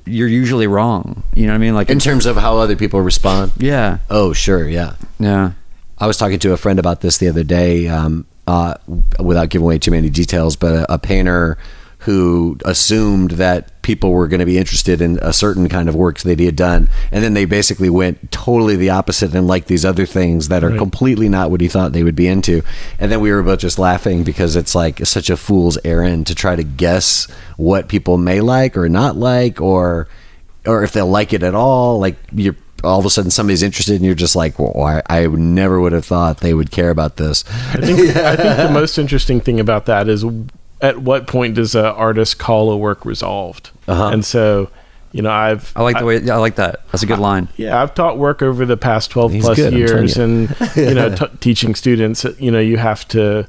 you're usually wrong. You know what I mean? Like in terms of how other people respond. yeah, Oh, sure, yeah. yeah. I was talking to a friend about this the other day, um, uh, without giving away too many details, but a, a painter who assumed that people were going to be interested in a certain kind of work that he had done, and then they basically went totally the opposite and like these other things that are Right. completely not what he thought they would be into. And then we were both just laughing because it's like such a fool's errand to try to guess what people may like or not like, or or if they'll like it at all. Like you're all of a sudden somebody's interested and you're just like, well, I, I never would have thought they would care about this. I think [LAUGHS] I think the most interesting thing about that is at what point does an artist call a work resolved? Uh-huh. And so, you know, I've I like the way. I like that. That's a good line. yeah, I've taught work over the past 12 He's plus good, years you. and [LAUGHS] you know, t- teaching students, you know, you have to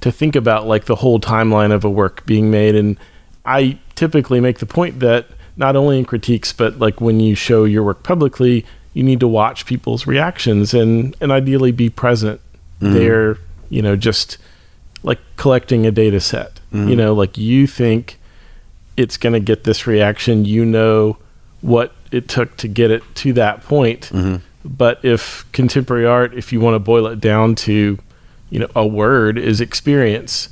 to think about like the whole timeline of a work being made and I typically make the point that not only in critiques but like when you show your work publicly, you need to watch people's reactions and and ideally be present there, you know, just like collecting a data set. Mm-hmm. You know, like you think it's going to get this reaction, you know what it took to get it to that point. Mm-hmm. But if contemporary art, if you want to boil it down to, you know, a word is experience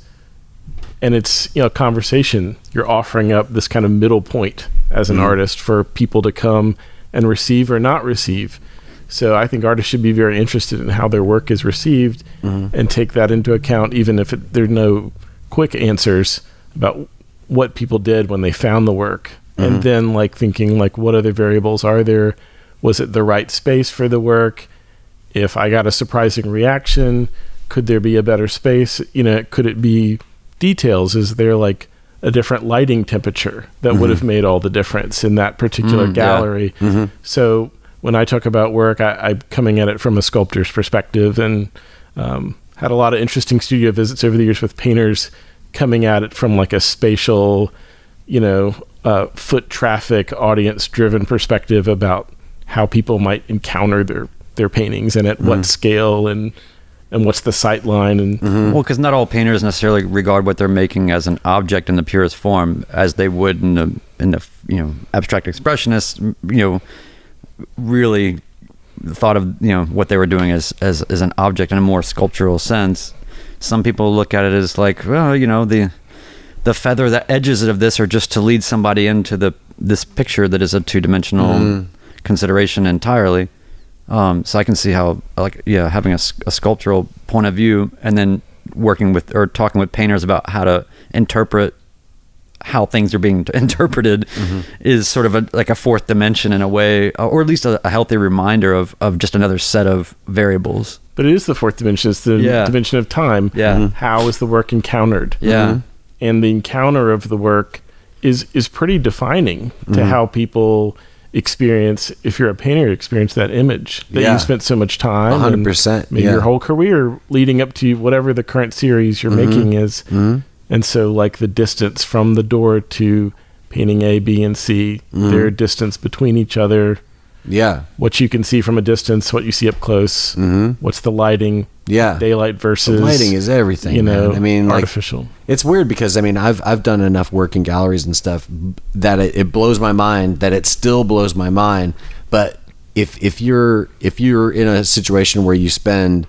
and it's, you know, conversation, you're offering up this kind of middle point as an Mm-hmm. artist for people to come and receive or not receive. So I think artists should be very interested in how their work is received Mm-hmm. and take that into account, even if it, there are no quick answers about what people did when they found the work. Mm-hmm. And then like thinking like what other variables are there? Was it the right space for the work? If I got a surprising reaction, could there be a better space? You know, could it be details? Is there like a different lighting temperature that would have made all the difference in that particular Mm, yeah. gallery? So when I talk about work, I, I'm coming at it from a sculptor's perspective, and um, had a lot of interesting studio visits over the years with painters coming at it from like a spatial, you know, uh, foot traffic, audience-driven perspective about how people might encounter their their paintings and at what scale and and what's the sight line and Well, because not all painters necessarily regard what they're making as an object in the purest form, as they would in the in the you know abstract expressionists. You know, really thought of you know what they were doing as as as an object in a more sculptural sense. Some people look at it as like, well, you know, the the feather, the edges of this are just to lead somebody into the this picture that is a two dimensional consideration entirely. Um, so I can see how, like, yeah, having a, a sculptural point of view and then working with or talking with painters about how to interpret how things are being [LAUGHS] interpreted is sort of a, like a fourth dimension in a way, or at least a, a healthy reminder of, of just another set of variables. but it is the fourth dimension it's the Yeah. dimension of time Yeah. Mhm. how is the work encountered Yeah. and the encounter of the work is is pretty defining to Mm-hmm. how people experience if you're a painter experience that image that Yeah. you spent so much time hundred and percent, maybe yeah. your whole career leading up to whatever the current series you're Mm-hmm. making is and so like the distance from the door to painting a b and c Mm-hmm. their distance between each other Yeah. what you can see from a distance what you see up close what's the lighting Yeah. daylight versus Mm-hmm. lighting is everything. you know man. I mean, like, artificial It's weird because I mean I've I've done enough work in galleries and stuff that it, it blows my mind that it still blows my mind. But if if you're if you're in a situation where you spend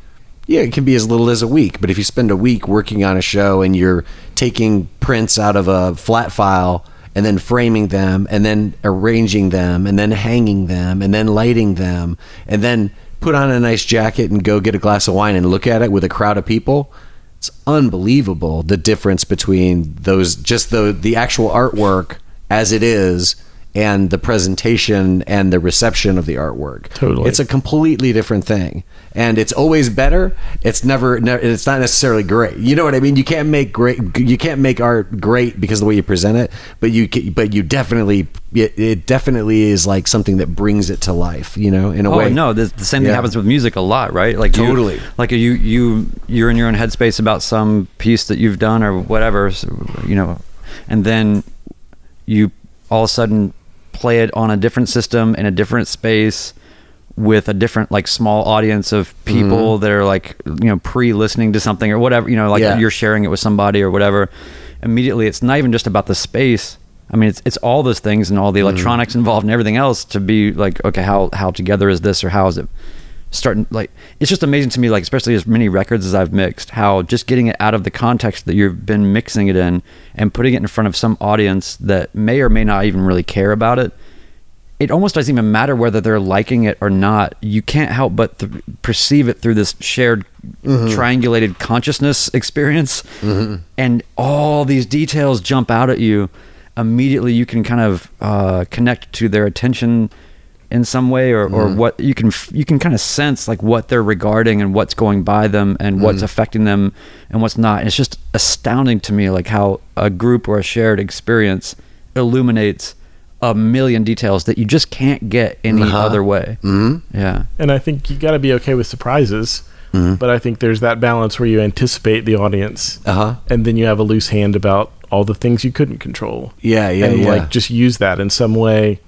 yeah it can be as little as a week, but if you spend a week working on a show and you're taking prints out of a flat file and then framing them and then arranging them and then hanging them and then lighting them and then put on a nice jacket and go get a glass of wine and look at it with a crowd of people it's unbelievable the difference between those just the the actual artwork as it is and the presentation and the reception of the artwork. Totally. It's a completely different thing. And it's always better. It's never, ne- it's not necessarily great. You know what I mean? You can't make great, you can't make art great because of the way you present it, but you, but you definitely, it, it definitely is like something that brings it to life, you know, in a way. Oh way. no, the, the same thing Yeah. happens with music a lot, right? Like you- Totally. like you you you're in your own headspace about some piece that you've done or whatever, so, you know, and then you all of a sudden play it on a different system in a different space with a different like small audience of people that are like you know pre-listening to something or whatever you know like Mm-hmm. Yeah. you're sharing it with somebody or whatever immediately it's not even just about the space i mean it's, it's all those things and all Mm-hmm. the electronics involved and everything else to be like okay how how together is this or how is it starting like it's just amazing to me like especially as many records as i've mixed how just getting it out of the context that you've been mixing it in and putting it in front of some audience that may or may not even really care about it it almost doesn't even matter whether they're liking it or not. You can't help but th- perceive it through this shared triangulated consciousness [LAUGHS] experience. And all these details jump out at you. Immediately, you can kind of uh, connect to their attention in some way, or, or what you can you can kind of sense like what they're regarding and what's going by them and what's affecting them and what's not. And it's just astounding to me, like how a group or a shared experience illuminates a million details that you just can't get any Uh-huh. other way. Mm-hmm. Yeah. And I think you got to be okay with surprises. But I think there's that balance where you anticipate the audience, Uh-huh. and then you have a loose hand about all the things you couldn't control. Yeah, yeah, and yeah. like just use that in some way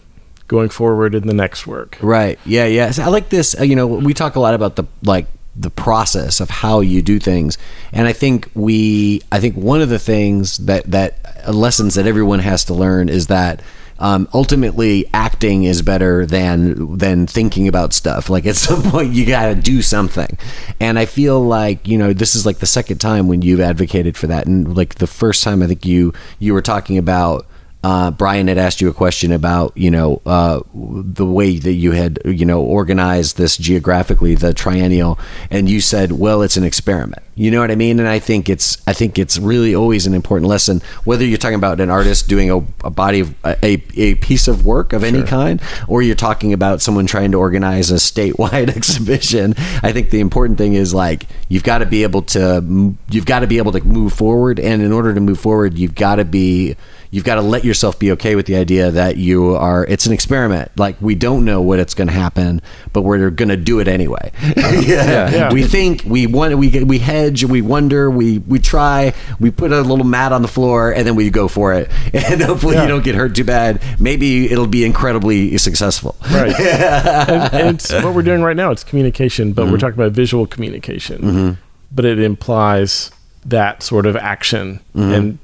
going forward in the next work. Right. Yeah. Yeah. So I like this. Uh, you know, we talk a lot about the like the process of how you do things, and I think we. I think one of the things that that uh, lessons that everyone has to learn is that. Um, ultimately, acting is better than than thinking about stuff. Like at [LAUGHS] some point, you got to do something, and I feel like you know this is like the second time when you've advocated for that, and like the first time I think you you were talking about uh, Brian had asked you a question about you know uh, the way that you had you know organized this geographically the triennial and you said well it's an experiment. You know what I mean? And I think it's I think it's really always an important lesson whether you're talking about an artist doing a, a body of a, a piece of work of any kind or you're talking about someone trying to organize a statewide [LAUGHS] exhibition. I think the important thing is like you've got to be able to you've got to be able to move forward and in order to move forward you've got to be you've got to let yourself be okay with the idea that you are it's an experiment like we don't know what it's going to happen but we're going to do it anyway [LAUGHS] yeah. Yeah. we think we want we we hedge we wonder we we try we put a little mat on the floor and then we go for it [LAUGHS] and hopefully Yeah. you don't get hurt too bad maybe it'll be incredibly successful Right. [LAUGHS] and, and what we're doing right now. It's communication, but we're mm-hmm. talking about visual communication. Mm-hmm. But it implies that sort of action mm-hmm. and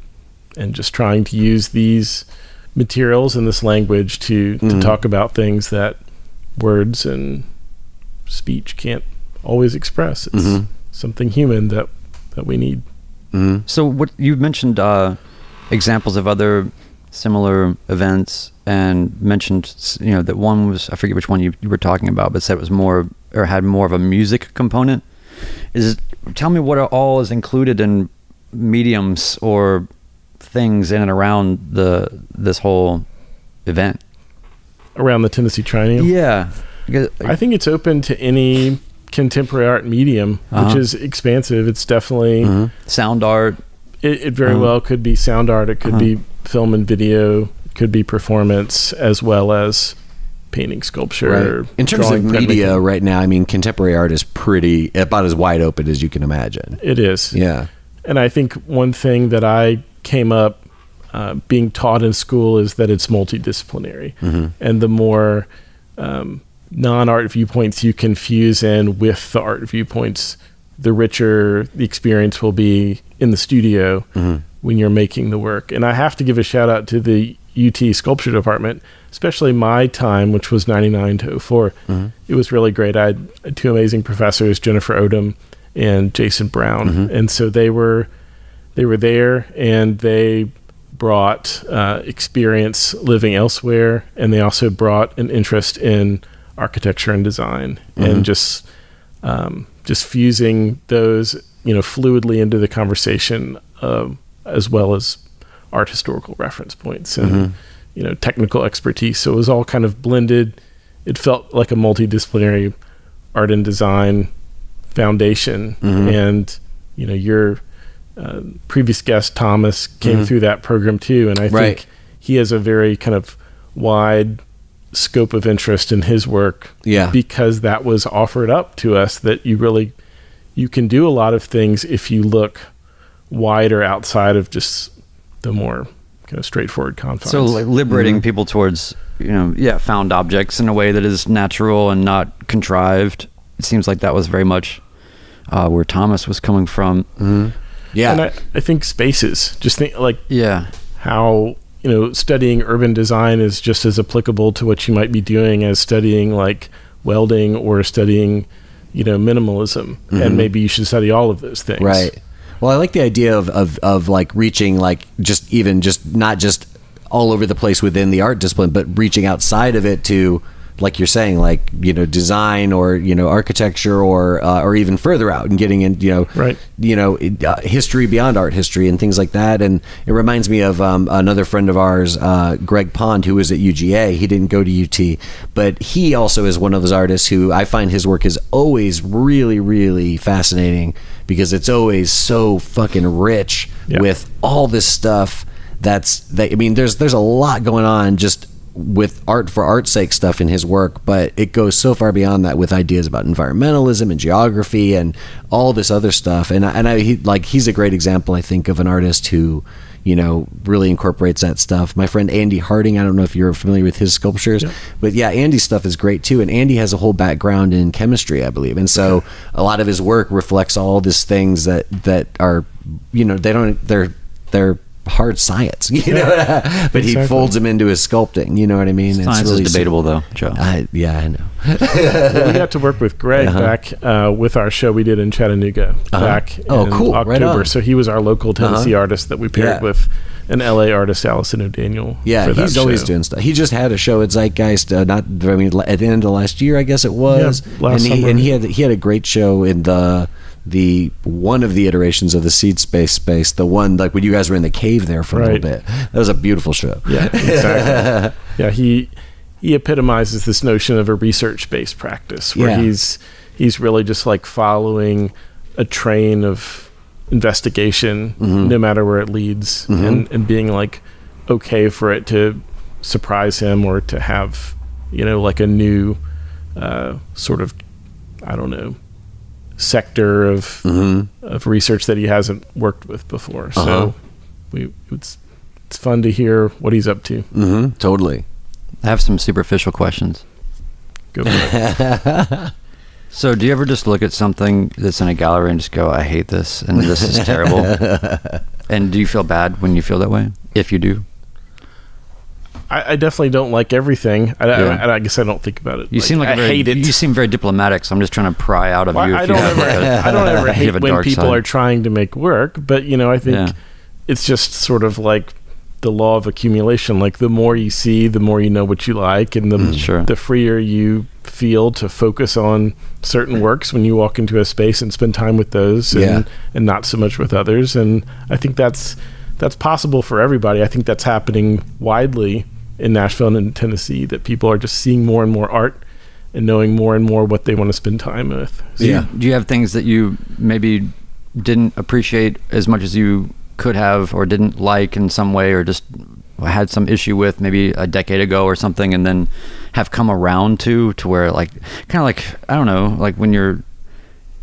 and just trying to use these materials and this language to, to mm-hmm. talk about things that words and speech can't always express. It's mm-hmm. something human that that we need. Mm-hmm. So what you mentioned uh, examples of other similar events and mentioned you know that one was I forget which one you, you were talking about, but said it was more or had more of a music component. Is tell me what all is included in mediums or things in and around the this whole event. Around the Tennessee Triennial. Yeah, I think it's open to any contemporary art medium, which Uh-huh. is expansive. It's definitely sound art. it, it very Uh-huh. well could be sound art, it could Uh-huh. be film and video, it could be performance as well as painting, sculpture. in terms of media printmaking. right now i mean contemporary art is pretty about as wide open as you can imagine it is. yeah And I think one thing that I came up uh, being taught in school is that it's multidisciplinary. And the more um, non art viewpoints you can fuse in with the art viewpoints, the richer the experience will be in the studio when you're making the work. And I have to give a shout out to the UT sculpture department, especially my time, which was 99 to 4. It was really great. I had two amazing professors, Jennifer Odom and Jason Brown. And so they were they were there and they brought uh, experience living elsewhere and they also brought an interest in architecture and design and just um, just fusing those you know fluidly into the conversation um, as well as art historical reference points and you know technical expertise. So it was all kind of blended. It felt like a multidisciplinary art and design foundation, Mm-hmm. and you know your uh, previous guest Thomas came through that program too, and I Mm-hmm. Right. think he has a very kind of wide scope of interest in his work Yeah. because that was offered up to us that you really you can do a lot of things if you look wider outside of just the more kind of straightforward confines. So like liberating Mm-hmm. people towards you know yeah found objects in a way that is natural and not contrived. It seems like that was very much uh, where Thomas was coming from. Yeah. and I, I think spaces just think like Yeah, how you know studying urban design is just as applicable to what you might be doing as studying like welding or studying you know minimalism and maybe you should study all of those things Mm-hmm. Right. Well, I like the idea of, of, of like reaching like just even just not just all over the place within the art discipline, but reaching outside of it to like you're saying, like you know, design or you know, architecture or uh, or even further out and getting in, you know, Right. you know, uh, history beyond art history and things like that. And it reminds me of um, another friend of ours, uh, Greg Pond, who was at UGA. He didn't go to UT, but he also is one of those artists who I find his work is always really, really fascinating because it's always so fucking rich Yeah. with all this stuff. That's that. I mean, there's there's a lot going on just with art for art's sake stuff in his work, but it goes so far beyond that with ideas about environmentalism and geography and all this other stuff. And and I he, like he's a great example, I think, of an artist who you know really incorporates that stuff. My friend Andy Harding, I don't know if you're familiar with his sculptures, but yeah, Andy's stuff is great too. And Andy has a whole background in chemistry, I believe, and so a lot of his work reflects all these things that that are you know they don't they're they're hard science, [LAUGHS] you know. but he folds them into his sculpting. You know what I mean? science is debatable though, Joe. I, yeah, I know. well, we got to work with Greg Uh-huh. back uh, with our show we did in Chattanooga back Oh, in cool. October. on. so he was our local Tennessee Uh-huh. artist that we paired Yeah. with an LA artist, Alison O'Daniel. Yeah, for that he's always show. doing stuff. He just had a show at Zeitgeist. Uh, not, I mean, at the end of last year, I guess it was. Yeah, last and he summer. and he had he had a great show in the the one of the iterations of the Seed Space space. The one like when you guys were in the cave there for a little bit. That was a beautiful show. Yeah, exactly. [LAUGHS] yeah, he he epitomizes this notion of a research based practice where Yeah. he's he's really just like following a train of investigation Mm-hmm. no matter where it leads and, and being like okay for it to surprise him or to have you know like a new uh, sort of I don't know sector of of research that he hasn't worked with before. Uh-huh. So we it's it's fun to hear what he's up to. hmm Totally. I have some superficial questions. Go for it. [LAUGHS] So, do you ever just look at something that's in a gallery and just go, "I hate this," and this is [LAUGHS] terrible? [LAUGHS] and do you feel bad when you feel that way? If you do, I, I definitely don't like everything. I, I- Yeah. I, I guess I don't think about it. you seem like I a very, hate it. You seem very diplomatic, so I'm just trying to pry out of Well, you. I if you don't have ever, like a- I don't [LAUGHS] ever hate have when people side. are trying to make work, but you know, I think Yeah. it's just sort of like the law of accumulation. Like the more you see, the more you know what you like, and the Mm, sure. the freer you feel to focus on certain works when you walk into a space and spend time with those, and Yeah. and not so much with others. And I think that's that's possible for everybody. I think that's happening widely in Nashville and in Tennessee. That people are just seeing more and more art. And knowing more and more what they want to spend time with. Do you- Yeah. do you have things that you maybe didn't appreciate as much as you could have, or didn't like in some way, or just had some issue with maybe a decade ago or something, and then have come around to to where like kind of like I don't know, like when you're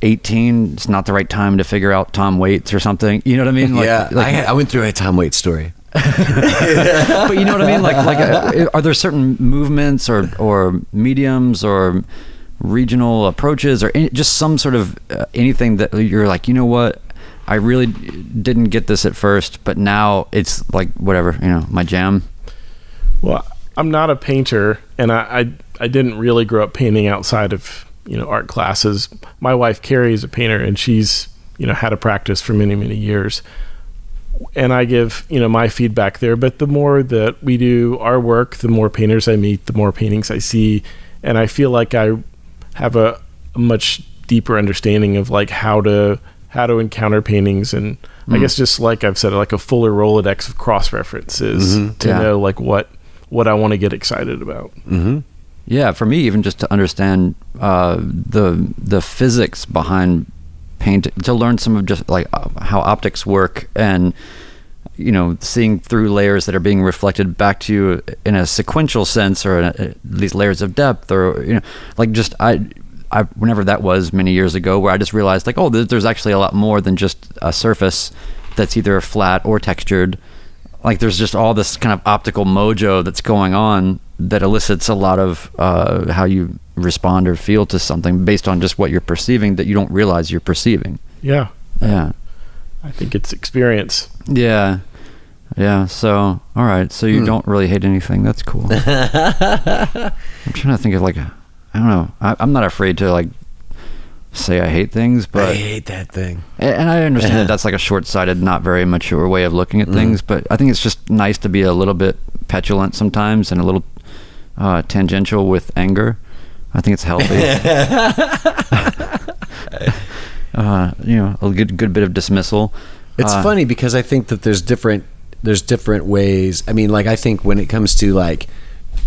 18, it's not the right time to figure out Tom Waits or something. You know what I mean? Like, yeah, like, I, I went through a Tom Waits story. [LAUGHS] but you know what I mean? Like, like, uh, are there certain movements or or mediums or regional approaches or any, just some sort of uh, anything that you're like, you know what? I really didn't get this at first, but now it's like whatever, you know, my jam. Well, I'm not a painter, and I, I I didn't really grow up painting outside of you know art classes. My wife Carrie is a painter, and she's you know had a practice for many many years. And I give you know my feedback there. But the more that we do our work, the more painters I meet, the more paintings I see, and I feel like I have a, a much deeper understanding of like how to how to encounter paintings and I guess just like I've said like a fuller Rolodex of cross references to Yeah. know like what what I want to get excited about. Mm-hmm. Yeah, for me, even just to understand uh, the the physics behind paint, to learn some of just like uh, how optics work, and you know, seeing through layers that are being reflected back to you in a sequential sense, or a, these layers of depth, or you know, like just I. I, whenever that was many years ago, where I just realized like, oh, there's, there's actually a lot more than just a surface that's either flat or textured. Like there's just all this kind of optical mojo that's going on that elicits a lot of uh, how you respond or feel to something based on just what you're perceiving that you don't realize you're perceiving. Yeah. Yeah. I think it's experience. Yeah. Yeah. So, all right. So you Hmm. don't really hate anything. That's cool. [LAUGHS] I'm trying to think of like, I don't know. I, I'm not afraid to like say I hate things, but I hate that thing. A- And I understand that [LAUGHS] that's like a short-sighted, not very mature way of looking at things, but I think it's just nice to be a little bit petulant sometimes and a little uh, tangential with anger. I think it's healthy. [LAUGHS] [LAUGHS] uh, you know, a good good bit of dismissal. It's Uh, funny because I think that there's different there's different ways. I mean, like I think when it comes to like,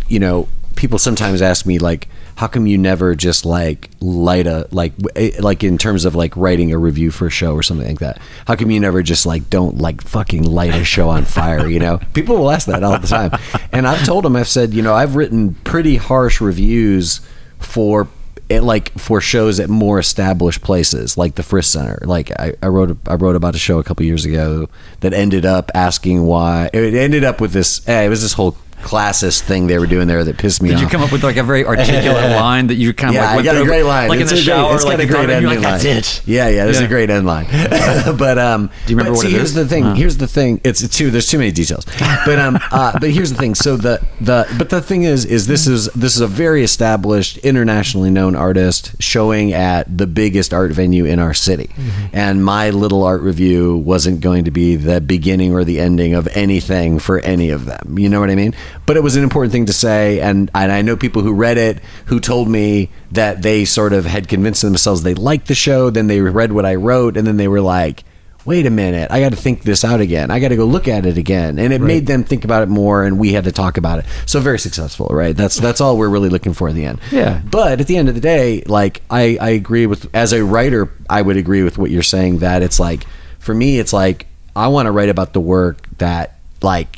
you know, people sometimes ask me like, how come you never just like light a like eh, like in terms of like writing a review for a show or something like that? How come you never just like don't like fucking light a show on fire? You know, [LAUGHS] people will ask that all the time, and I've told them I've said you know I've written pretty harsh reviews for it, like for shows at more established places like the Frist Center. Like I, I wrote I wrote about a show a couple years ago that ended up asking why it ended up with this. eh, it was this whole classist thing they were doing there that pissed me Did off. Did you come up with like a very articulate [LAUGHS] line that you kind of yeah, like I went got a great line. like it's in the a shower, great, it's like got a great ending like, line. That's it. Yeah, yeah, there's Yeah. a great end line. [LAUGHS] [LAUGHS] but um, Do you remember what see, it here's is? the thing. Uh. Here's the thing. It's too. There's too many details. But um, uh, but here's the thing. So the the but the thing is, is this is this is a very established, internationally known artist showing at the biggest art venue in our city, and my little art review wasn't going to be the beginning or the ending of anything for any of them. You know what I mean? But it was an important thing to say, and and I know people who read it who told me that they sort of had convinced themselves they liked the show, then they read what I wrote, and then they were like wait a minute, I got to think this out again. I got to go look at it again, and it made them think about it more, and we had to talk about it. So very successful, right? That's that's all we're really looking for in the end. Yeah. But at the end of the day, like I I agree with as a writer, I would agree with what you're saying that it's like for me, it's like I want to write about the work that like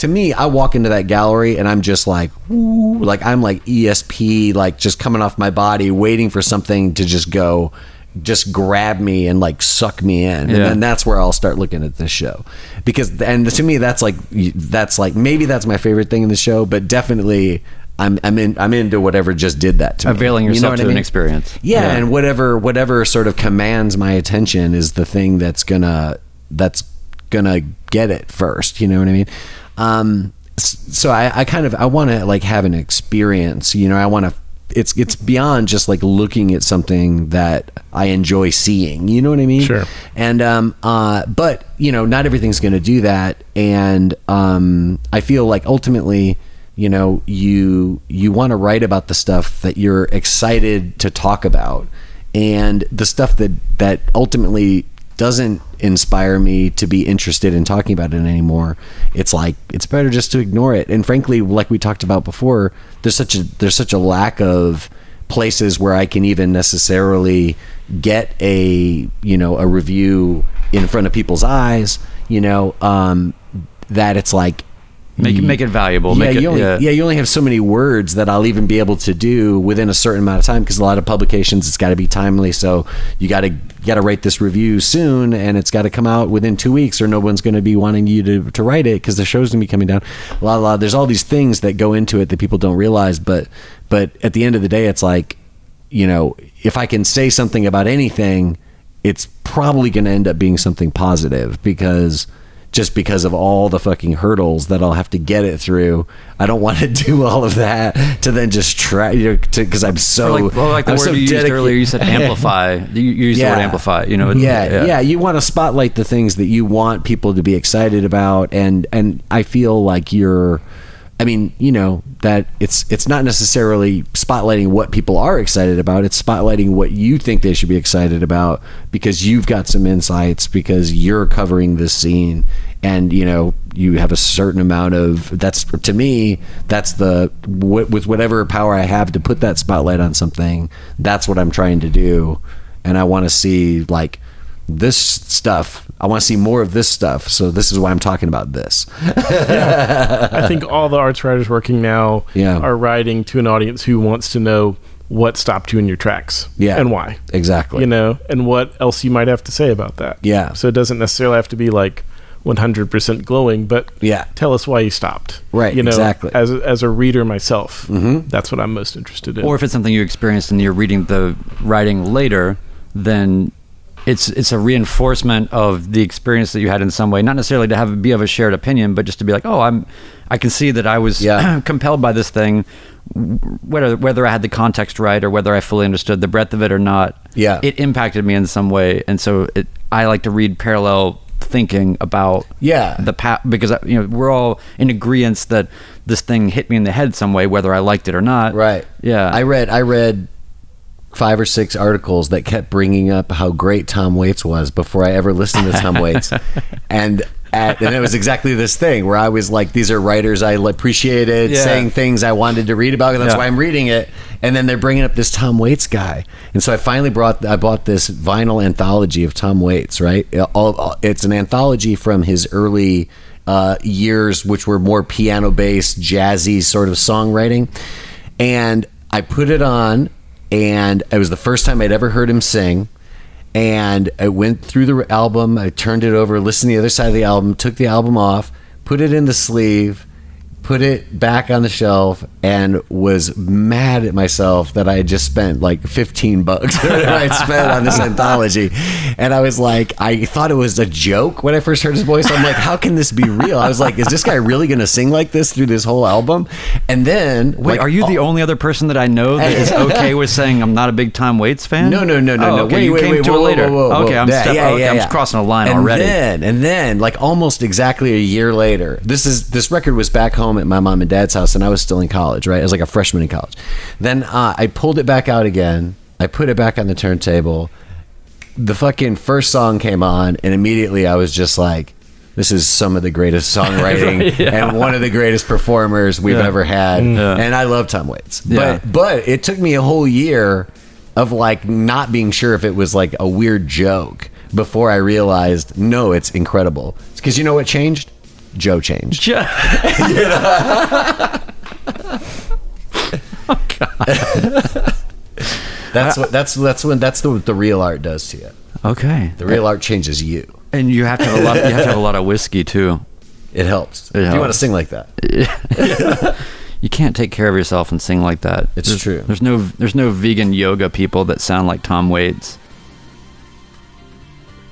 to me, I walk into that gallery and I'm just like, woo, like I'm like ESP, like just coming off my body, waiting for something to just go, just grab me and like suck me in, and Yeah. then that's where I'll start looking at this show, because and to me that's like that's like maybe that's my favorite thing in the show, but definitely. I'm, I'm in I'm into whatever just did that to me. Availing You know yourself to I an experience. Yeah, Yeah. and whatever whatever sort of commands my attention is the thing that's gonna that's gonna get it first. You know what I mean? Um, so I, I kind of I want to like have an experience. You know, I want to. It's it's beyond just like looking at something that I enjoy seeing. You know what I mean? Sure. And um, uh, but you know, not everything's going to do that. And um, I feel like ultimately, you know, you you want to write about the stuff that you're excited to talk about, and the stuff that that ultimately doesn't inspire me to be interested in talking about it anymore. It's like it's better just to ignore it. And frankly, like we talked about before, there's such a there's such a lack of places where I can even necessarily get a you know a review in front of people's eyes. You know um, that it's like Make it- make it valuable, Yeah, make it- you only, yeah. yeah, you only have so many words that I'll even be able to do within a certain amount of time because a lot of publications it's got to be timely. So you got to got to write this review soon, and it's got to come out within two weeks, or no one's going to be wanting you to, to write it because the show's going to be coming down. La la. There's all these things that go into it that people don't realize, but but at the end of the day, it's like you know, if I can say something about anything, it's probably going to end up being something positive because just because of all the fucking hurdles that I'll have to get it through. I don't want to [LAUGHS] do all of that to then just try you know, to because I'm so Or like, well, like the I'm word so you used earlier, you said [LAUGHS] amplify. You, you used the word amplify. You know, it- yeah, yeah, You want to spotlight the things that you want people to be excited about, and and I feel like you're I mean, you know, that it's it's not necessarily spotlighting what people are excited about. It's spotlighting what you think they should be excited about because you've got some insights because you're covering this scene and you know you have a certain amount of that's to me that's the with whatever power I have to put that spotlight on something. That's what I'm trying to do, and I want to see like this stuff. I want to see more of this stuff. So this is why I'm talking about this. I think all the arts writers working now Yeah. are writing to an audience who wants to know what stopped you in your tracks Yeah. and why. Exactly. You know, and what else you might have to say about that. Yeah. So it doesn't necessarily have to be like 100% glowing, but Yeah. tell us why you stopped. Right, You know, exactly. As as a reader myself, mm-hmm. that's what I'm most interested in. or if it's something you experienced and you're reading the writing later, then it's it's a reinforcement of the experience that you had in some way. Not necessarily to have be of a shared opinion, but just to be like, oh, I'm I can see that I was Yeah. [CLEARS THROAT] compelled by this thing, whether whether I had the context right or whether I fully understood the breadth of it or not. Yeah. it impacted me in some way, and so it, I like to read parallel thinking about Yeah. the pa- because you know we're all in agreement that this thing hit me in the head some way whether I liked it or not Right. yeah I read I read five or six articles that kept bringing up how great Tom Waits was before I ever listened to Tom Waits, [LAUGHS] and. At, and it was exactly this thing where I was like, "These are writers I appreciated, Yeah. saying things I wanted to read about, and that's Yeah. why I'm reading it." And then they're bringing up this Tom Waits guy, and so I finally brought I bought this vinyl anthology of Tom Waits. Right, it's an anthology from his early uh, years, which were more piano based, jazzy sort of songwriting. And I put it on, and it was the first time I'd ever heard him sing. And I went through the album, I turned it over, listened to the other side of the album, took the album off, put it in the sleeve, put it back on the shelf, and was mad at myself that I had just spent like 15 bucks [LAUGHS] I'd spent on this anthology. And I was like, I thought it was a joke when I first heard his voice. I'm like, how can this be real? I was like, is this guy really going to sing like this through this whole album? And then, Wait, like, are you the only other person that I know that is [LAUGHS] okay with saying I'm not a big Tom Waits fan? No, no, no, no, oh, no. Okay, wait, you wait, came wait, to whoa, it later. whoa, whoa, okay, I'm, Yeah, step- yeah, okay, yeah, I'm yeah. crossing a line and already. Then, and then, like almost exactly a year later, this is this record was back home at my mom and dad's house, and I was still in college. Right, I was like a freshman in college. Then uh, I pulled it back out again. I put it back on the turntable. The fucking first song came on, and immediately I was just like. This is some of the greatest [LAUGHS] songwriting Right, yeah. and one of the greatest performers we've Yeah. ever had. Yeah. And I love Tom Waits. But but it took me a whole year of like not being sure if it was like a weird joke before I realized no, it's incredible. Because you know what changed? Joe changed. Jo- [LAUGHS] oh, God. that's what that's that's when that's the, what the real art does to you. okay, The real art changes you. and you have to have a lot. You have to have a lot of whiskey too. It helps. It if you want to sing like that. [LAUGHS] You can't take care of yourself and sing like that. It's There's- true. There's no there's no vegan yoga people that sound like Tom Waits.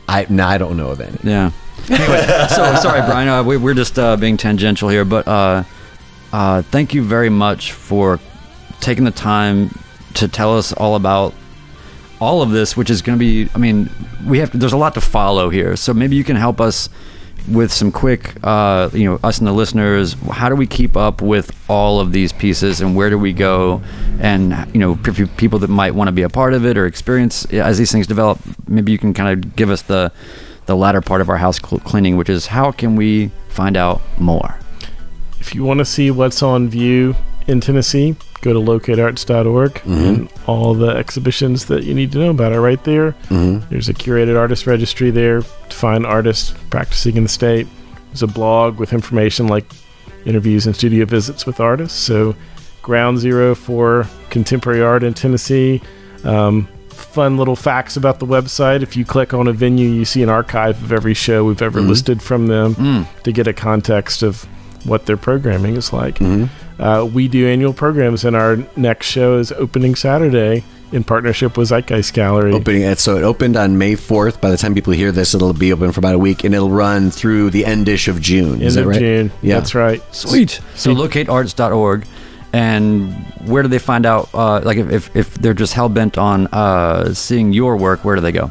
I no, I don't know of any. Yeah. Anyway, [LAUGHS] so sorry, Brian. Uh, we, we're just uh, being tangential here, but uh, uh, thank you very much for taking the time to tell us all about all of this, which is going to be. I mean, we have. There's a lot to follow here, so maybe you can help us with some quick. Uh, you know, us and the listeners. How do we keep up with all of these pieces, and where do we go? And you know, people that might want to be a part of it or experience as these things develop, maybe you can kind of give us the the latter part of our house cleaning, which is how can we find out more? if you want to see what's on view in Tennessee, go to locatearts.org and all the exhibitions that you need to know about are right there. There's a curated artist registry there to find artists practicing in the state. There's a blog with information like interviews and studio visits with artists. So, ground zero for contemporary art in Tennessee. Um, fun little facts about the website. If you click on a venue, you see an archive of every show we've ever mm-hmm. listed from them mm. to get a context of what their programming is like. Mm-hmm. Uh, we do annual programs, and our next show is opening Saturday in partnership with Zeitgeist Gallery. Opening it, so it opened on May fourth. By the time people hear this, it'll be open for about a week, and it'll run through the endish of June. Is End that of right? June. Yeah. That's right. Sweet. So locatearts.org. And where do they find out? Uh, like, if, if, if they're just hell bent on uh, seeing your work, where do they go?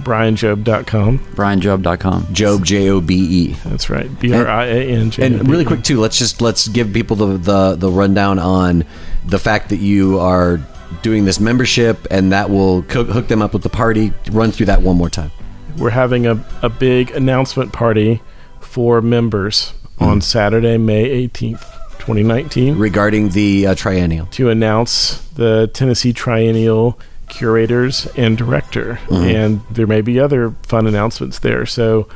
brianjobe.com. brianjobe.com. Jobe J O B E. That's right. B R I A N J. And really quick too, let's just let's give people the, the the rundown on the fact that you are doing this membership, and that will co- hook them up with the party. Run through that one more time. We're having a, a big announcement party for members on Saturday, May 18th, 2019, regarding the uh, triennial. to announce the Tennessee Triennial curators and director. And there may be other fun announcements there. So,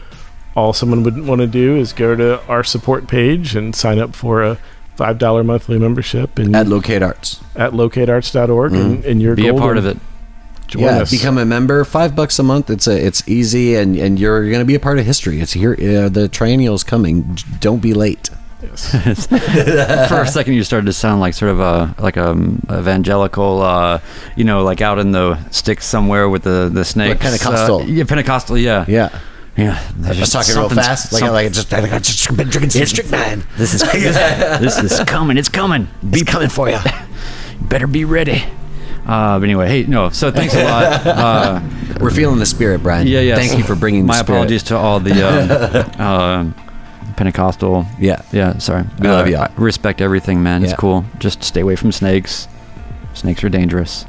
all someone would want to do is go to our support page and sign up for a $5 monthly membership and At Locate Arts. at locatearts.org and, and you're Be a part of it. Join yeah, us. become a member. Five bucks a month. It's a it's easy, and and you're going to be a part of history. It's here. Uh, the triennial's coming. Don't be late. Yes. [LAUGHS] For a second, you started to sound like sort of a like a um, evangelical, uh, you know, like out in the sticks somewhere with the the snakes. Pentecostal. Uh, yeah, Pentecostal. Yeah. Yeah. Yeah. I was talking real fast, like some- like I just I just been drinking some strychnine. This is this is coming. It's coming. Be coming for you. [LAUGHS] Better be ready. Uh, but anyway, hey, no. So thanks a lot. [LAUGHS] Uh, We're feeling the spirit, Brian. yeah, yeah. Thank you for bringing. The My spirit. apologies to all the um, uh, Pentecostal. Yeah. Yeah, sorry. We love Uh. I Respect everything, man. It's cool. Just stay away from snakes. Snakes are dangerous.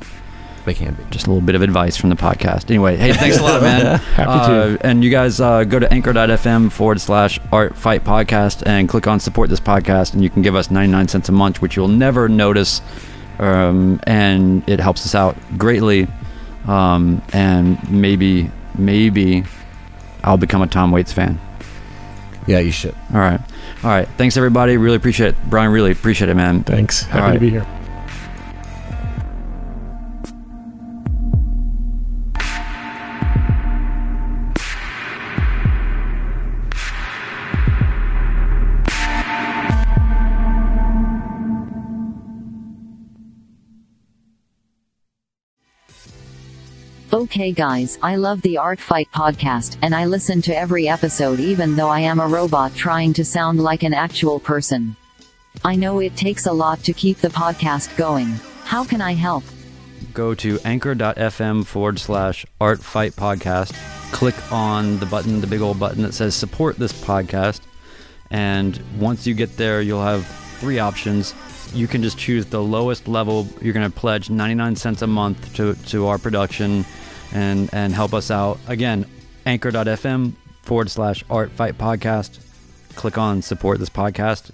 They can be. Just a little bit of advice from the podcast. Anyway, hey, thanks a lot, man. [LAUGHS] Happy to. Uh, and you guys uh, go to anchor.fm forward slash art fight podcast and click on support this podcast, and you can give us 99 cents a month, which you'll never notice. Um, and it helps us out greatly. Um, and maybe, maybe I'll become a Tom Waits fan. Yeah, you should. All right. All right. Thanks, everybody. Really appreciate it. Brian, really appreciate it, man. Thanks. Happy All right. to be here. Okay guys, I love the Art Fight podcast, and I listen to every episode even though I am a robot trying to sound like an actual person. I know it takes a lot to keep the podcast going. How can I help? go to anchor.fm forward slash art fight podcast click on the button the big old button that says support this podcast and once you get there you'll have three options you can just choose the lowest level. You're going to pledge 99 cents a month to, to our production and and help us out. Again anchor.fm forward slash art fight podcast. Click on support this podcast.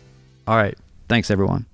All right. Thanks everyone